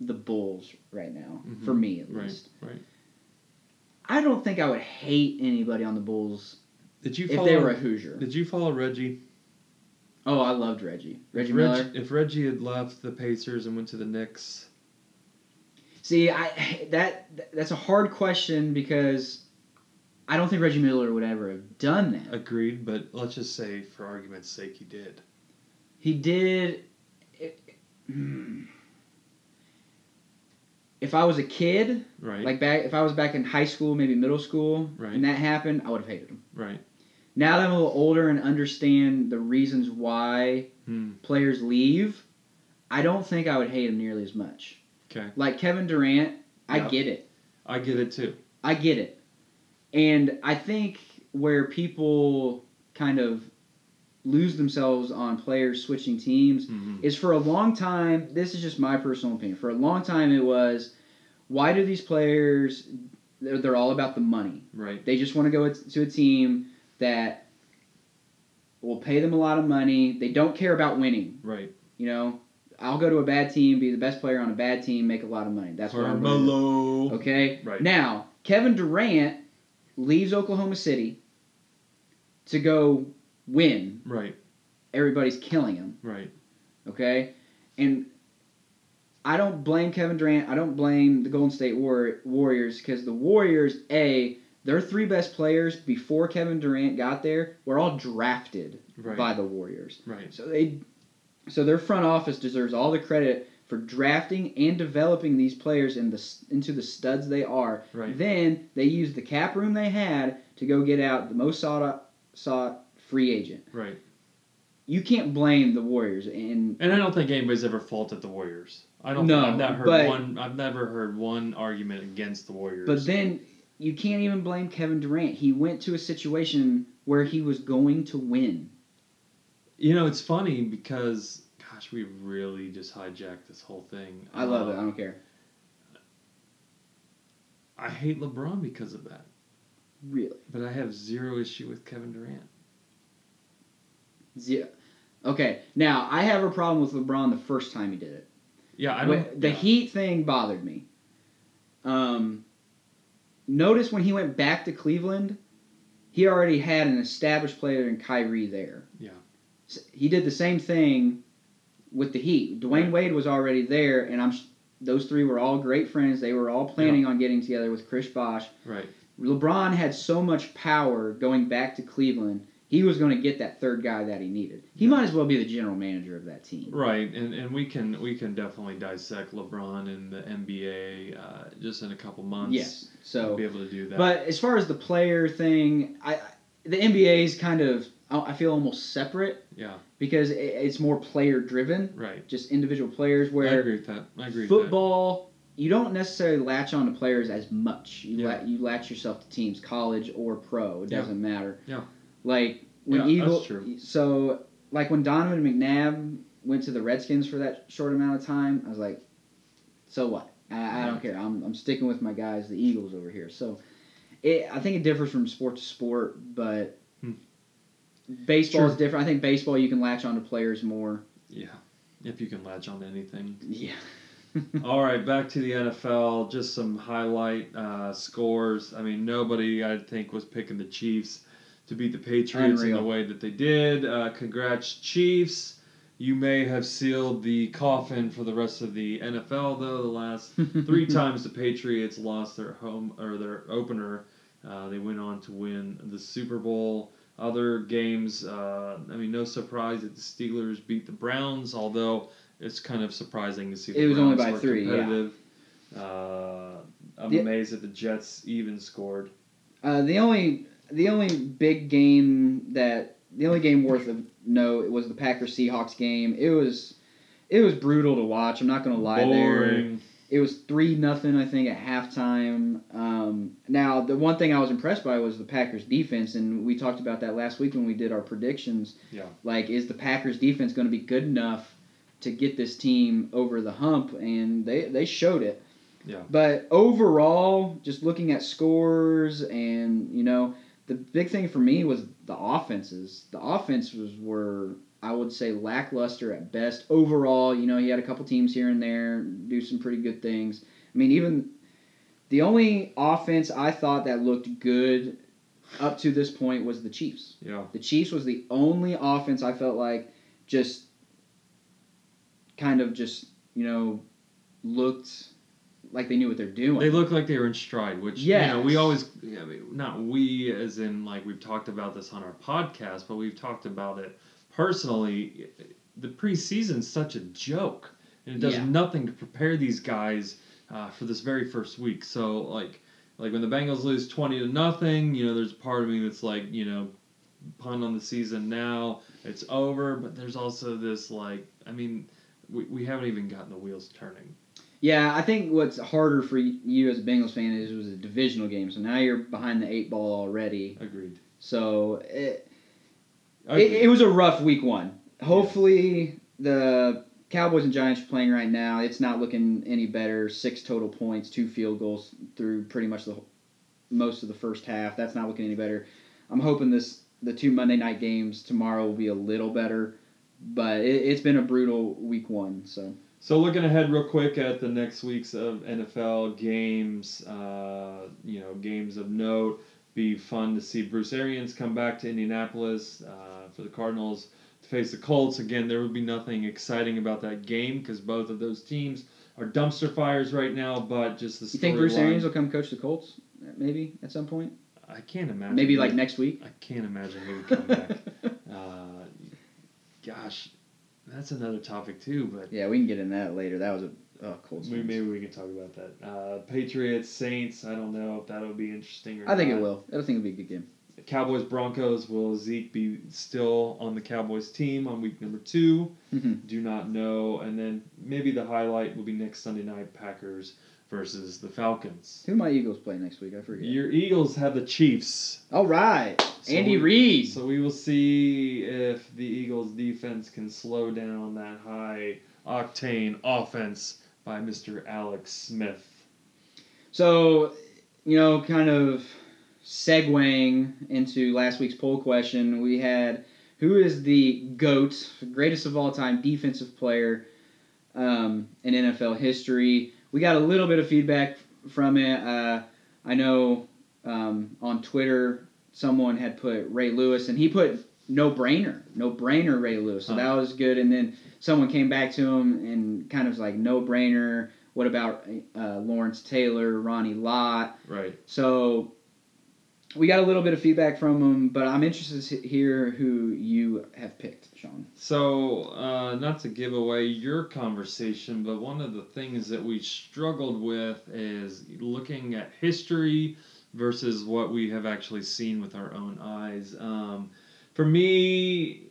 the Bulls right now Mhm. for me at Right, least. right. I don't think I would hate anybody on the Bulls Did you if follow they were a Hoosier. Did you follow Reggie? Oh, I loved Reggie. Reggie if Miller. Reggie, if Reggie had left the Pacers and went to the Knicks, See, I that that's a hard question because I don't think Reggie Miller would ever have done that. agreed. But let's just say, for argument's sake, he did. He did. it-. If I was a kid, Right. like back, if I was back in high school, maybe middle school, Right. and that happened, I would have hated him. right. Now that I'm a little older and understand the reasons why Hmm. players leave, I don't think I would hate him nearly as much. Okay. Like Kevin Durant, I Yeah. get it. I get it too. I get it. And I think where people kind of lose themselves on players switching teams hmm is for a long time, this is just my personal opinion. For a long time, it was why do these players, they're, they're all about the money. Right. They just want to go to a team that will pay them a lot of money. They don't care about winning. Right. You know, I'll go to a bad team, be the best player on a bad team, make a lot of money. That's what I'm going to do. Carmelo. Okay? Right. Now, Kevin Durant leaves Oklahoma City to go win. Right. Everybody's killing him. Right. Okay? And I don't blame Kevin Durant. I don't blame the Golden State War- Warriors because the Warriors, A, their three best players before Kevin Durant got there were all drafted Right. by the Warriors. Right. So they so their front office deserves all the credit for drafting and developing these players in the, into the studs they are. Right. Then they used the cap room they had to go get out the most sought sought free agent. Right. You can't blame the Warriors and And I don't think anybody's ever faulted the Warriors. I don't. No, I've not heard but- one. I've never heard one argument against the Warriors. but then you can't even blame Kevin Durant. He went to a situation where he was going to win. You know, it's funny because gosh, we really just hijacked this whole thing. I love it. I Um, don't care. I hate LeBron because of that, Really. but I have zero issue with Kevin Durant. Zero. Okay, now I have a problem with LeBron the first time he did it. Yeah, I don't. the yeah. Heat thing bothered me. Um, notice when he went back to Cleveland, he already had an established player in Kyrie there. Yeah. He did the same thing with the Heat. Dwayne. Wade was already there, and I'm those three were all great friends. They were all planning on getting together with Chris Bosh. Right. LeBron had so much power going back to Cleveland. He was going to get that third guy that he needed. He Yeah. might as well be the general manager of that team. Right, and, and we can we can definitely dissect LeBron in the NBA uh, just in a couple months. Yes. So be able to do that. But as far as the player thing, I I- the NBA is kind of I feel almost separate yeah, because it's more player driven, right. just individual players. Where I agree with that. I agree. football, you don't necessarily latch on to players as much. You Yeah. la- you latch yourself to teams, college or pro. It doesn't matter. Yeah. Like when Yeah, Eagle, that's true. so like when Donovan McNabb went to the Redskins for that short amount of time, I was like, so what? I, I don't care. I'm, I'm sticking with my guys, the Eagles over here. So, it, I think it differs from sport to sport, but Baseball is different. I think baseball you can latch on to players more. Yeah, if you can latch on to anything. Yeah. All right, back to the NFL. Just some highlight uh, scores. I mean, nobody I think was picking the Chiefs to beat the Patriots in the way that they did. Uh, congrats, Chiefs. You may have sealed the coffin for the rest of the NFL, though. The last three times the Patriots lost their home or their opener, uh, they went on to win the Super Bowl. Other games, uh, I mean, no surprise that the Steelers beat the Browns, although it's kind of surprising to see the It was only Browns by were three, yeah. competitive. Uh, I'm The- amazed that the Jets even scored. Uh, the only the only big game that the only game worth of note was the Packers Seahawks game. It was it was brutal to watch. I'm not gonna lie there. It was three nothing, I think, at halftime. Um, now, the one thing I was impressed by was the Packers defense, and we talked about that last week when we did our predictions. Yeah. Like, is the Packers defense going to be good enough to get this team over the hump? And they they showed it. Yeah. But overall, just looking at scores and you know, the big thing for me was the offenses. The offenses were, I would say, lackluster at best. Overall, you know, he had a couple teams here and there do some pretty good things. I mean, even the only offense I thought that looked good up to this point was the Chiefs. Yeah. The Chiefs was the only offense I felt like just kind of just you know looked like they knew what they're doing. They look like they were in stride, which you know we always I mean, not we as in like we've talked about this on our podcast, but we've talked about it personally. The preseason's such a joke, and it does Yeah. nothing to prepare these guys uh, for this very first week. So like like when the Bengals lose twenty to nothing, you know, there's a part of me that's like you know, pun on the season now, it's over. But there's also this like I mean. We, we haven't even gotten the wheels turning. Yeah, I think what's harder for you as a Bengals fan is it was a divisional game, so now you're behind the eight ball already. Agreed. So it, it, it was a rough week one. Hopefully the Cowboys and Giants are playing right now. It's not looking any better. Six total points, two field goals through pretty much the most of the first half. That's not looking any better. I'm hoping this the two Monday night games tomorrow will be a little better, but it, it's been a brutal week one. So So looking ahead real quick at the next weeks of NFL games, uh, you know, games of note. Be fun to see Bruce Arians come back to Indianapolis uh, for the Cardinals to face the Colts. Again, there would be nothing exciting about that game because both of those teams are dumpster fires right now. But just the you think Bruce storyline- Arians will come coach the Colts? Maybe at some point. I can't imagine. Maybe like next week. I can't imagine he would come back. Uh, gosh, that's another topic too. But yeah, we can get in that later. That was a oh, Colts. Maybe, maybe we can talk about that. Uh, Patriots, Saints. I don't know if that'll be interesting or I think not. it will. I think it'll be a good game. Cowboys, Broncos. Will Zeke be still on the Cowboys team on week number two? Mhm. Do not know. And then maybe the highlight will be next Sunday night Packers versus the Falcons. Who my Eagles play next week? I forget. Your Eagles have the Chiefs. All right, So Andy we- Reid. So we will see if the Eagles defense can slow down that high octane offense by Mr. Alex Smith. So, you know, kind of segueing into last week's poll question, we had who is the GOAT, greatest of all time defensive player um, in NFL history. We got a little bit of feedback from it. Uh, I know um, on Twitter someone had put Ray Lewis, and he put no brainer, no brainer Ray Lewis. So Huh. that was good. And then someone came back to him and kind of was like, no brainer. What about uh, Lawrence Taylor, Ronnie Lott? Right. So we got a little bit of feedback from him, but I'm interested to hear who you have picked, Sean. So, uh, not to give away your conversation, but one of the things that we struggled with is looking at history versus what we have actually seen with our own eyes. Um, for me,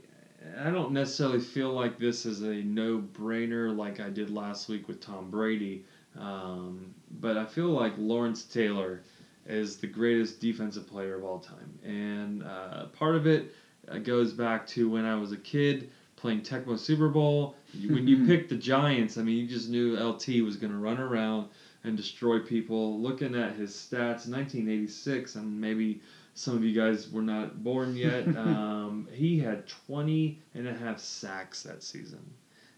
I don't necessarily feel like this is a no brainer like I did last week with Tom Brady, um, but I feel like Lawrence Taylor is the greatest defensive player of all time. And uh, part of it uh, goes back to when I was a kid playing Tecmo Super Bowl. When you picked the Giants, I mean, you just knew LT was going to run around and destroy people. Looking at his stats, 1986, and maybe some of you guys were not born yet, um, he had 20 and a half sacks that season.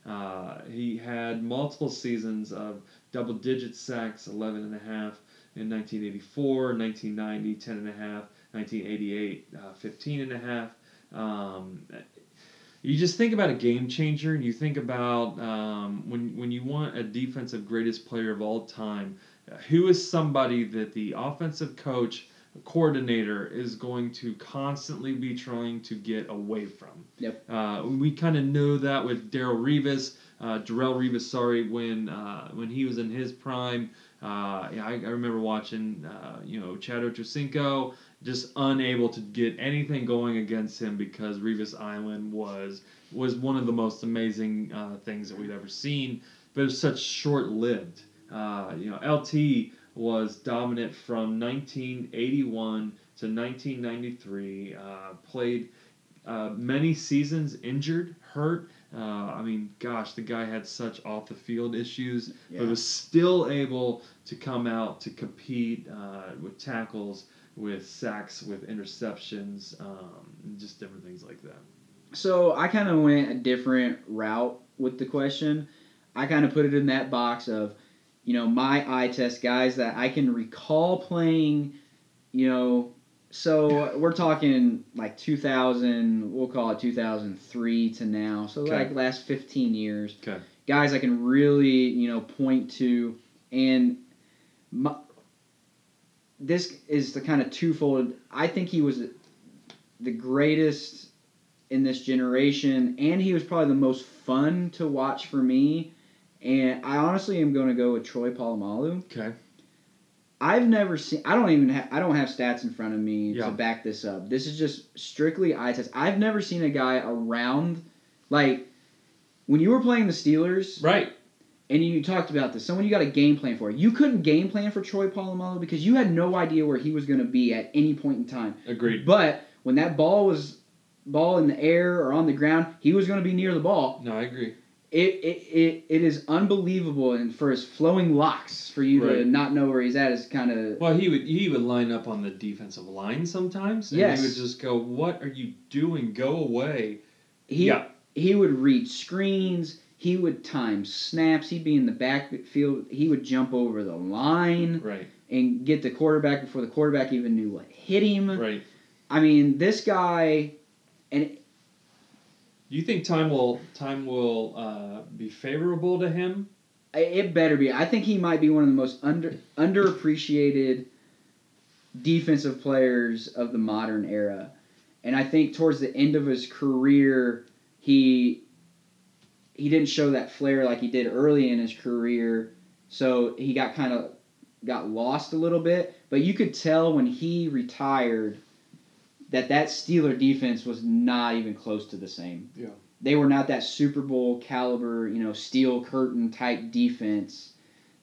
Uh, he had multiple seasons of double digit sacks, 11 and a half in 1984, 1990, 10 and a half, 1988, uh, 15 and a half. Um, you just think about a game changer, and you think about um, when when you want a defensive greatest player of all time, uh, who is somebody that the offensive coach coordinator is going to constantly be trying to get away from. Yep. Uh, we kind of know that with Daryl Revis, uh, Darrelle Revis, sorry, when uh, when he was in his prime. Uh, yeah, I, I remember watching, uh, you know, Chad Ochocinco just unable to get anything going against him because Revis Island was was one of the most amazing uh, things that we'd ever seen, but it was such short lived. Uh, you know, LT was dominant from 1981 to 1993. Uh, played uh, many seasons injured, hurt. Uh, I mean, gosh, the guy had such off the field issues, Yeah. but was still able to come out to compete uh, with tackles, with sacks, with interceptions, um, just different things like that. So I kind of went a different route with the question. I kind of put it in that box of, you know, my eye test guys that I can recall playing, you know, So we're talking like 2000, we'll call it 2003 to now. So Okay. like last 15 years. Okay. Guys I can really, you know, point to and my, this is the kind of twofold. I think he was the greatest in this generation and he was probably the most fun to watch for me. And I honestly am going to go with Troy Polamalu. Okay. I've never seen. I don't even. Ha- I don't have stats in front of me Yeah. to back this up. This is just strictly eye test. I've never seen a guy around like when you were playing the Steelers Right. and you talked about this. Someone you got a game plan for. You couldn't game plan for Troy Polamalu because you had no idea where he was going to be at any point in time. Agreed. But when that ball was ball in the air or on the ground, he was going to be near the ball. No, I agree. It, it, it, it is unbelievable, and for his flowing locks, for you to not know where he's at is kind of Well, he would he would line up on the defensive line sometimes, and Yes. he would just go, "What are you doing? Go away!" he Yeah. he would read screens. He would time snaps. He'd be in the backfield. He would jump over the line Right. and get the quarterback before the quarterback even knew what hit him. Right. I mean, this guy, and Do you think time will time will uh, be favorable to him? it better be. I think he might be one of the most under underappreciated defensive players of the modern era. And I think towards the end of his career, he he didn't show that flair like he did early in his career. So he got kind of got lost a little bit, but you could tell when he retired that that Steeler defense was not even close to the same. Yeah. They were not that Super Bowl caliber, you know, steel curtain type defense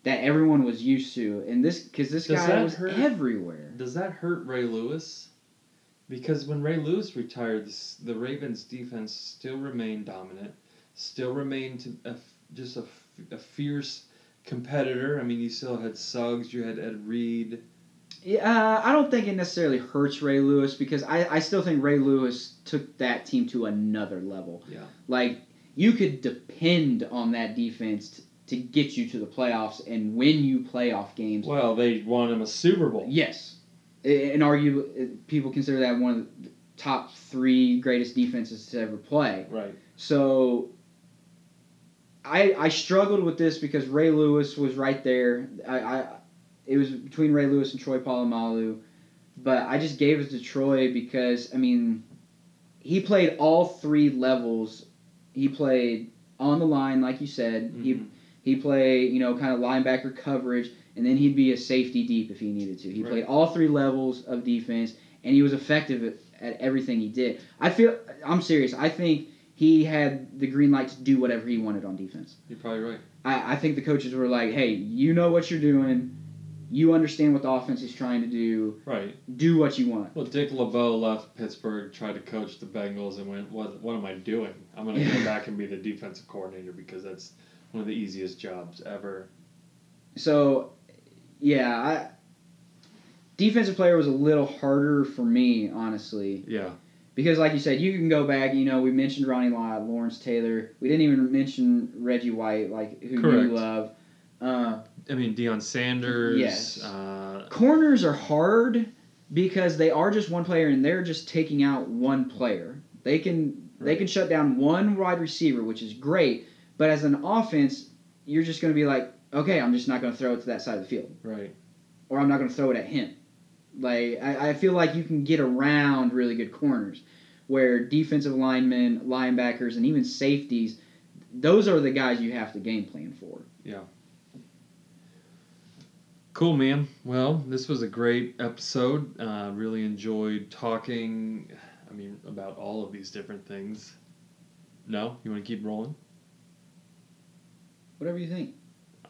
that everyone was used to. And this cuz this Does guy was hurt? everywhere. Does that hurt Ray Lewis? Because when Ray Lewis retired, the, the Ravens' defense still remained dominant, still remained to a f just a fierce competitor. I mean, you still had Suggs, you had Ed Reed. Yeah, uh, I don't think it necessarily hurts Ray Lewis because I, I still think Ray Lewis took that team to another level. Yeah. Like you could depend on that defense t- to get you to the playoffs and win you playoff games. Well, they won him a Super Bowl. Yes, and argue people consider that one of the top three greatest defenses to ever play. Right. So I I struggled with this because Ray Lewis was right there. I, I it was between Ray Lewis and Troy Polamalu, but I just gave it to Troy because I mean he played all three levels. He played on the line, like you said. He Mhm. he played you know kind of linebacker coverage, and then he'd be a safety deep if he needed to. He Right. played all three levels of defense, and he was effective at, at everything he did. I feel I'm serious. I think he had the green light to do whatever he wanted on defense. You're probably right. I, I think the coaches were like, hey, you know what you're doing. You understand what the offense is trying to do. Right. Do what you want. Well, Dick LeBeau left Pittsburgh, tried to coach the Bengals, and went, "What? What am I doing? I'm going to go back and be the defensive coordinator because that's one of the easiest jobs ever." So, yeah, I, defensive player was a little harder for me, honestly, Yeah. because like you said, you can go back. You know, we mentioned Ronnie Lott, Lawrence Taylor. We didn't even mention Reggie White, like who Correct. you love. Uh, I mean, Deion Sanders. Yes. Uh, corners are hard because they are just one player and they're just taking out one player. They can they can shut down one wide receiver, which is great. But as an offense, you're just going to be like, okay, I'm just not going to throw it to that side of the field, right. or I'm not going to throw it at him. Like I, I feel like you can get around really good corners, where defensive linemen, linebackers, and even safeties, those are the guys you have to game plan for. Cool, man. Well, this was a great episode. Uh, really enjoyed talking. I mean, about all of these different things. No, you want to keep rolling? Whatever you think.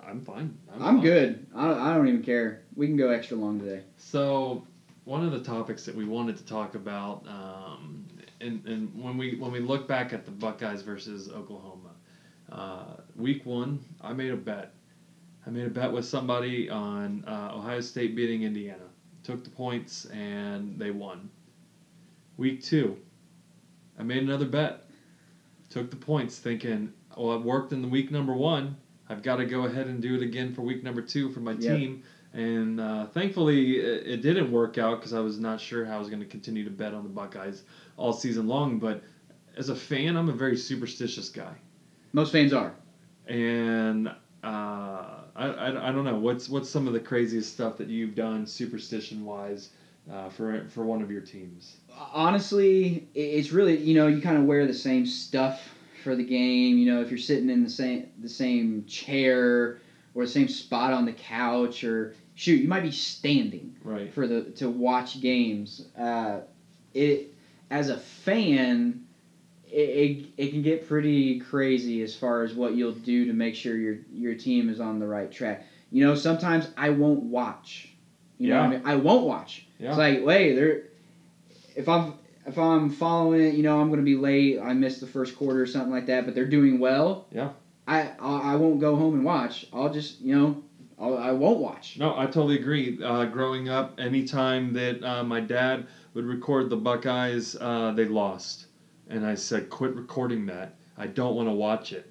I'm fine. I'm, fine. good. I, I don't even care. We can go extra long today. So, one of the topics that we wanted to talk about, um, and, and when we when we look back at the Buckeyes versus Oklahoma, uh, week one, I made a bet. I made a bet with somebody on uh, Ohio State beating Indiana. Took the points and they won. Week two, I made another bet. Took the points, thinking, well, it worked in the week number one. I've got to go ahead and do it again for week number two for my Yep. team. And uh, thankfully, it, it didn't work out because I was not sure how I was going to continue to bet on the Buckeyes all season long. But as a fan, I'm a very superstitious guy. Most fans are. And uh, I, I, I don't know what's what's some of the craziest stuff that you've done superstition wise uh, for for one of your teams. Honestly, it's really you know you kind of wear the same stuff for the game. You know, if you're sitting in the same the same chair or the same spot on the couch, or shoot, you might be standing Right. for the to watch games. Uh, it as a fan, it, it, it can get pretty crazy as far as what you'll do to make sure your your team is on the right track. You know, sometimes I won't watch. You know, what I mean, I won't watch. Yeah. It's like, wait, there. If I'm if I'm following it, you know, I'm gonna be late. I missed the first quarter or something like that, but they're doing well. Yeah. I I, I won't go home and watch. I'll just you know, I'll, I won't watch. No, I totally agree. Uh, growing up, anytime that uh, my dad would record the Buckeyes, uh, they lost, and I said, "Quit recording that. I don't want to watch it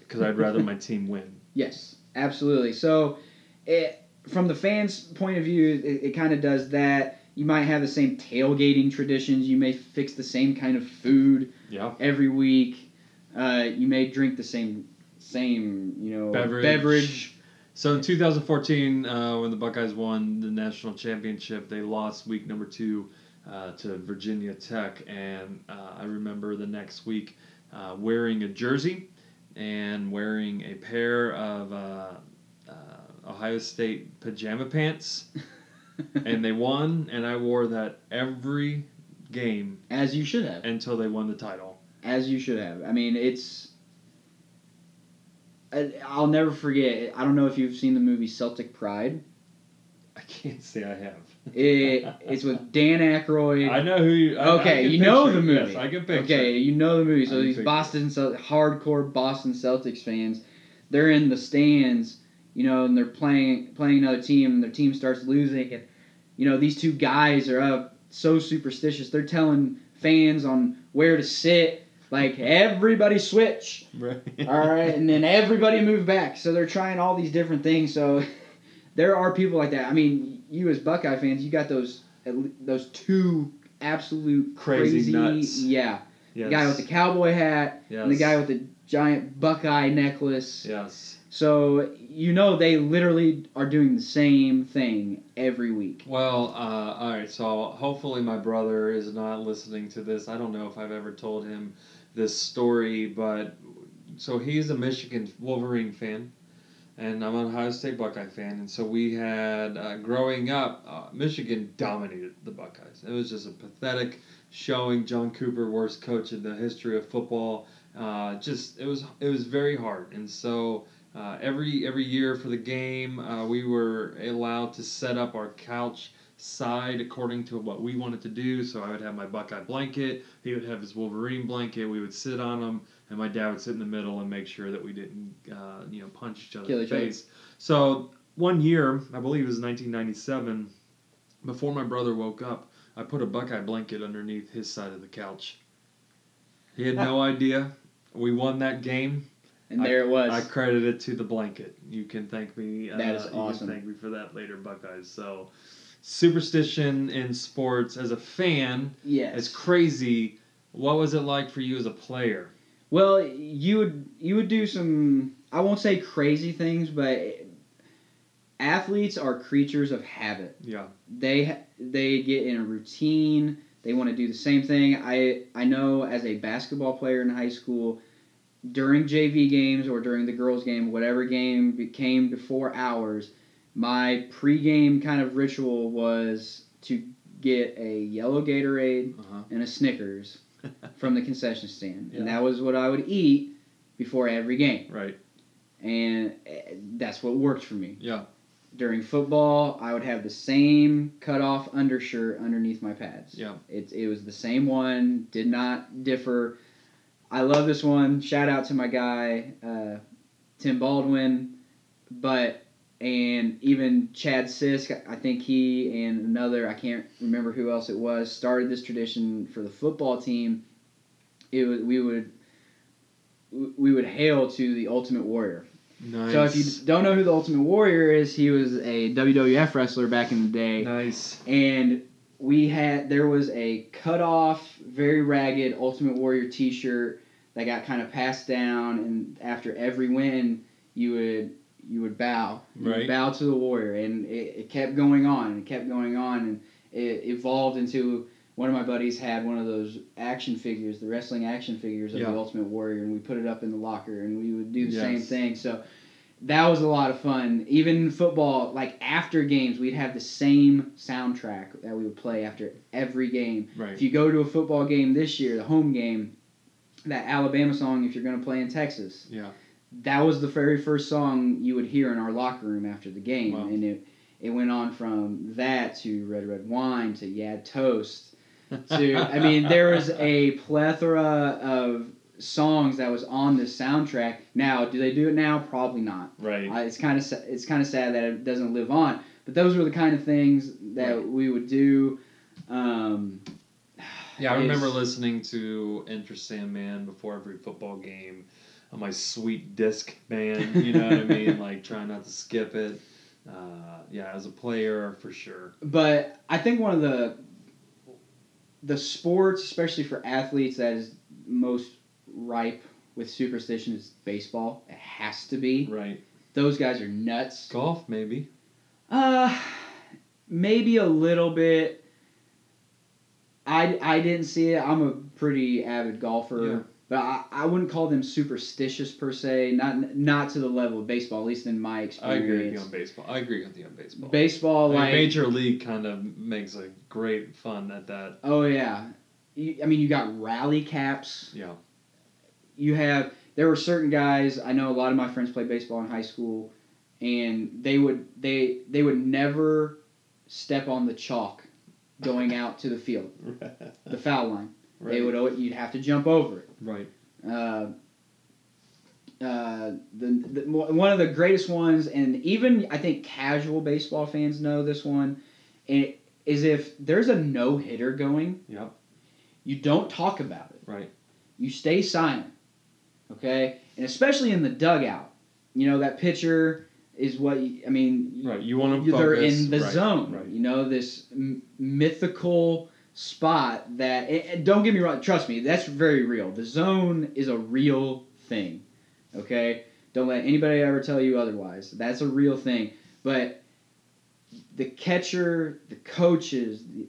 because I'd rather my team win." Yes, absolutely. So, it, from the fans' point of view, it, it kind of does that. You might have the same tailgating traditions. You may fix the same kind of food Yeah. every week. Uh, you may drink the same same you know Beverage. beverage. So in 2014, uh, when the Buckeyes won the national championship, they lost week number two uh, to Virginia Tech, and uh, I remember the next week uh, wearing a jersey and wearing a pair of uh, uh, Ohio State pajama pants, and they won, and I wore that every game As you should have. until they won the title. As you should have. I mean, it's. I'll never forget. I don't know if you've seen the movie Celtic Pride. I can't say I have. It, it's with Dan Aykroyd. I know who you. I, I Okay, can you know the movie. Yes, I can picture. Okay, you know the movie. So these Boston, Cel- hardcore Boston Celtics fans, they're in the stands, you know, and they're playing playing another team, and their team starts losing, and you know these two guys are up so superstitious. They're telling fans on where to sit, like everybody switch, Right. all right, and then everybody move back. So they're trying all these different things. So there are people like that. I mean, you as Buckeye fans, you got those those two absolute Crazy nuts. Yeah, Yes. the guy with the cowboy hat yes. and the guy with the giant Buckeye necklace. Yes. So you know they literally are doing the same thing every week. Well, uh, all right. So hopefully my brother is not listening to this. I don't know if I've ever told him this story, but so he's a Michigan Wolverine fan, and I'm an Ohio State Buckeye fan. And so we had uh, growing up, uh, Michigan dominated the Buckeyes. It was just a pathetic showing. John Cooper, worst coach in the history of football. Uh, just it was it was very hard, and so. Uh, every every year for the game, uh, we were allowed to set up our couch side according to what we wanted to do. So I would have my Buckeye blanket, he would have his Wolverine blanket. We would sit on them, and my dad would sit in the middle and make sure that we didn't, uh, you know, punch each other Kill in each the other. face. So one year, I believe it was 1997, before my brother woke up, I put a Buckeye blanket underneath his side of the couch. He had no idea. We won that game. And there it was. I credit it to the blanket. You can thank me. Uh, That is You awesome. can thank me for that later, Buckeyes. So, superstition in sports as a fan, yes. it's crazy. What was it like for you as a player? Well, you would you would do some I won't say crazy things, but athletes are creatures of habit. Yeah. They they get in a routine. They want to do the same thing. I I know as a basketball player in high school, during JV games or during the girls' game, whatever game became before ours, my pregame kind of ritual was to get a yellow Gatorade Uh-huh. and a Snickers from the concession stand, and that was what I would eat before every game, right. and eh, that's what worked for me. Yeah. During football, I would have the same cutoff undershirt underneath my pads. Yeah. It, it was the same one, did not differ. I love this one. Shout out to my guy, uh, Tim Baldwin, but and even Chad Sisk, I think he and another, I can't remember who else it was, started this tradition for the football team. It was, we would we would hail to the Ultimate Warrior, Nice. So if you don't know who the Ultimate Warrior is, he was a WWF wrestler back in the day, nice. and we had there was a cut off, very ragged Ultimate Warrior T-shirt that got kind of passed down, and after every win, you would you would bow, you would bow to the warrior, and it, it kept going on and it kept going on, and it evolved into one of my buddies had one of those action figures, the wrestling action figures of Yeah. the Ultimate Warrior, and we put it up in the locker, and we would do the same thing. So that was a lot of fun. Even football, like after games, we'd have the same soundtrack that we would play after every game. Right. If you go to a football game this year, the home game, that Alabama song, if you're going to play in Texas, Yeah. That was the very first song you would hear in our locker room after the game, Wow. and it it went on from that to Red Red Wine to Yad Toast to I mean there was a plethora of songs that was on the soundtrack. Now, do they do it now? Probably not. Right. Uh, it's kind of it's kind of sad that it doesn't live on. But those were the kind of things that Right. we would do. Um, Yeah, I remember listening to Enter Sandman before every football game on my sweet disc band. You know what I mean? Like trying not to skip it. Uh, yeah, as a player for sure. But I think one of the the sports, especially for athletes, that is most ripe with superstition is baseball. It has to be. Right. Those guys are nuts. Golf maybe. Uh, maybe a little bit. I, I didn't see it. I'm a pretty avid golfer, Yeah. But I, I wouldn't call them superstitious per se. Not not to the level of baseball, at least in my experience. I agree with you on baseball. I agree with you on baseball. Baseball, mean, like Major League kind of makes a great fun at that. oh yeah, you, I mean you got rally caps. Yeah. you have there were certain guys I know a lot of my friends played baseball in high school and they would they they would never step on the chalk going out to the field the foul line right. they would al- you'd have to jump over it Right. uh, uh, the, the one of the greatest ones and even I think casual baseball fans know this one is if there's a no hitter going Yep. you don't talk about it Right. you stay silent. Okay? And especially in the dugout. You know, that pitcher is what, you, I mean, Right. You want to they're focus. in the right. zone. Right. You know, this m- mythical spot that, and don't get me wrong, trust me, that's very real. The zone is a real thing. Okay? Don't let anybody ever tell you otherwise. That's a real thing. But the catcher, the coaches, the,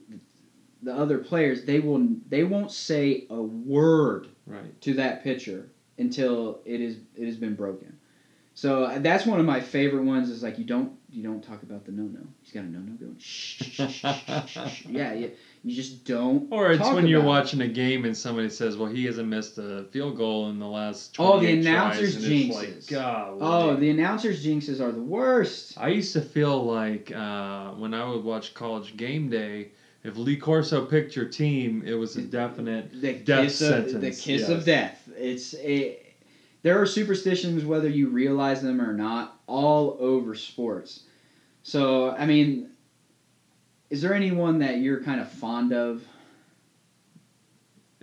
the other players, they will they won't say a word Right. to that pitcher until it is it has been broken. So uh, that's one of my favorite ones. Is like you don't you don't talk about the no no. He's got a no no going. Shh, shh, shh, shh, shh, shh. Yeah, yeah. You just don't. Or it's talk when you're about it. watching a game and somebody says, "Well, he hasn't missed a field goal in the last." Oh, the announcers tries," and like, jinxes. Oh, the announcers jinxes are the worst. I used to feel like uh, when I would watch College Game Day, if Lee Corso picked your team, it was a definite. The Death kiss of, the kiss yes. of death. It's a. There are superstitions, whether you realize them or not, all over sports. So I mean, is there anyone that you're kind of fond of?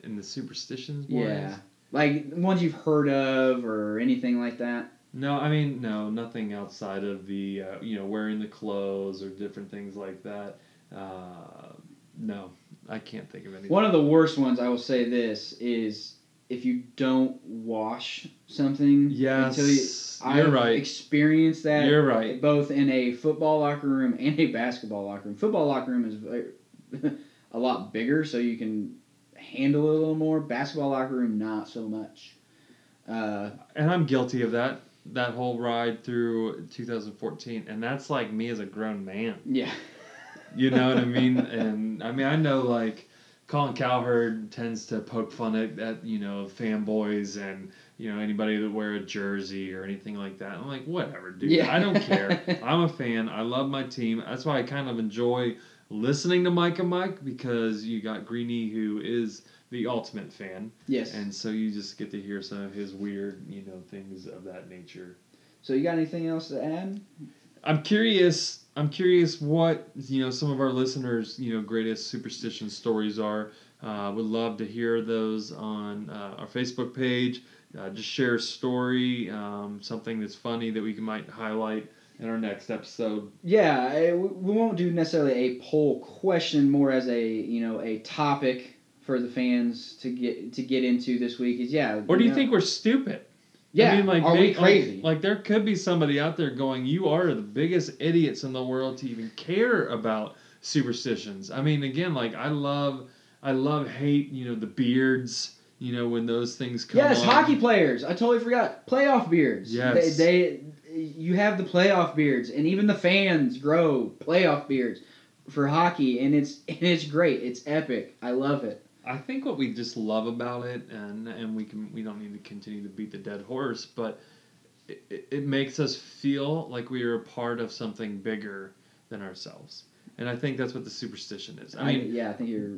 In the superstitions, Yeah. Like ones you've heard of or anything like that? No, I mean no, nothing outside of the uh, you know wearing the clothes or different things like that. Uh, no, I can't think of anything. One of the worst ones, I will say this, is if you don't wash something yes, until you. you're I've right. experienced that You're right. both in a football locker room and a basketball locker room. Football locker room is a lot bigger, so you can handle it a little more. Basketball locker room, not so much. Uh, And I'm guilty of that. That whole ride through 2014, and that's like me as a grown man. yeah. You know what I mean? And I mean, I know like Colin Cowherd tends to poke fun at, at you know fanboys and you know anybody that wear a jersey or anything like that. I'm like, whatever, dude. Yeah. I don't care. I'm a fan. I love my team. That's why I kind of enjoy listening to Mike and Mike because you got Greeny who is the ultimate fan, Yes. and so you just get to hear some of his weird you know things of that nature. so you got anything else to add? I'm curious. I'm curious what you know some of our listeners you know greatest superstition stories are. Uh, would love to hear those on uh, our Facebook page. uh, just share a story, um, something that's funny that we can, might highlight in our next episode. Yeah, I- we won't do necessarily a poll question, more as a you know a topic for the fans to get to get into this week. Is yeah. Or do you know- think we're stupid? Yeah. I mean, like, are we may- like- crazy? Like, there could be somebody out there going, "You are the biggest idiots in the world to even care about superstitions." I mean, again, like I love, I love hate. You know, the beards. You know, when those things come. yes, on. hockey players. I totally forgot playoff beards. Yes. They, they you have the playoff beards, and even the fans grow playoff beards for hockey, and it's and it's great. It's epic. I love it. I think what we just love about it, and and we can we don't need to continue to beat the dead horse, but it, it, makes us feel like we are a part of something bigger than ourselves. And I think that's what the superstition is. I mean, yeah, I think you're.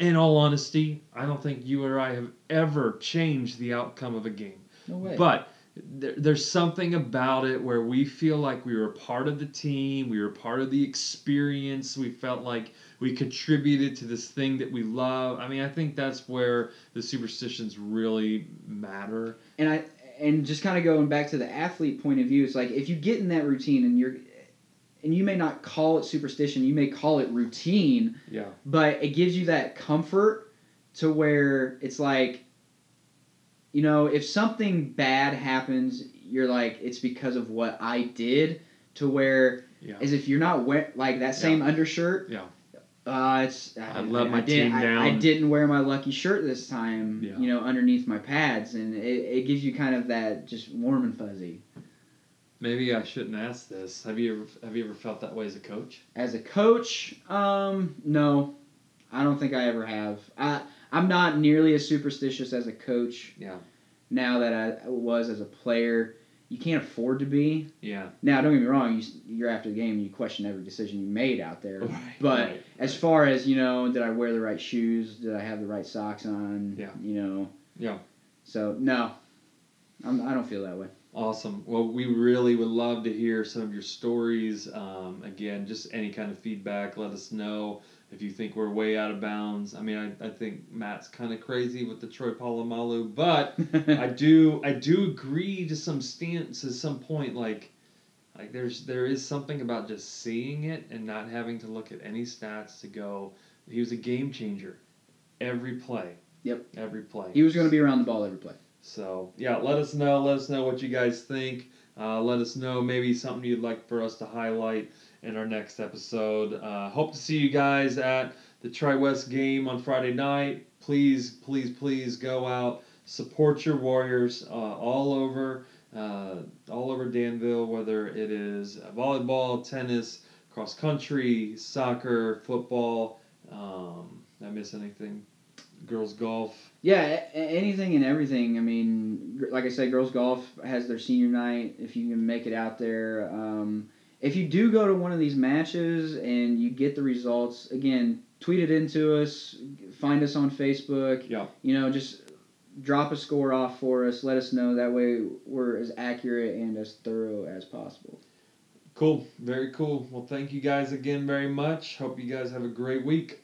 in all honesty, I don't think you or I have ever changed the outcome of a game. No way. But there, there's something about it where we feel like we were part of the team, we were part of the experience, we felt like we contributed to this thing that we love. I mean, I think that's where the superstitions really matter. and I and just kind of going back to the athlete point of view, it's like if you get in that routine and you're and you may not call it superstition, you may call it routine, Yeah. but it gives you that comfort to where it's like you know, if something bad happens, you're like it's because of what I did to where Yeah. as if you're not wear like that same undershirt. Yeah. Uh, it's I let my didn't- team I, down. I didn't wear my lucky shirt this time. Yeah. You know, underneath my pads, and it, it gives you kind of that just warm and fuzzy. Maybe I shouldn't ask this. Have you ever have you ever felt that way as a coach? As a coach, um, no, I don't think I ever have. I I'm not nearly as superstitious as a coach. Yeah. Now that I was as a player, you can't afford to be. Yeah. Now, don't get me wrong. You, you're after the game, you question every decision you made out there. Right, But right, as far as you know, did I wear the right shoes? Did I have the right socks on? Yeah. You know. Yeah. So no, I'm, I don't feel that way. Awesome. Well, we really would love to hear some of your stories. Um, again, just any kind of feedback. Let us know if you think we're way out of bounds. I mean, I, I think Matt's kind of crazy with the Troy Polamalu, but I do I do agree to some stance at some point. Like, like there's there is something about just seeing it and not having to look at any stats to go. He was a game changer, every play. Yep. Every play. he was going to be around the ball every play. So yeah, let us know. Let us know what you guys think. Uh, let us know maybe something you'd like for us to highlight in our next episode. Uh, hope to see you guys at the Tri West game on Friday night. Please, please, please go out support your Warriors uh, all over, uh, all over Danville. Whether it is volleyball, tennis, cross country, soccer, football. Um, I miss anything? Girls golf. Yeah, anything and everything. I mean, like I said, girls golf has their senior night. If you can make it out there, um, if you do go to one of these matches and you get the results, again, tweet it into us. Find us on Facebook. Yeah. You know, just drop a score off for us. Let us know. That way, we're as accurate and as thorough as possible. Cool. Very cool. Well, thank you guys again very much. Hope you guys have a great week.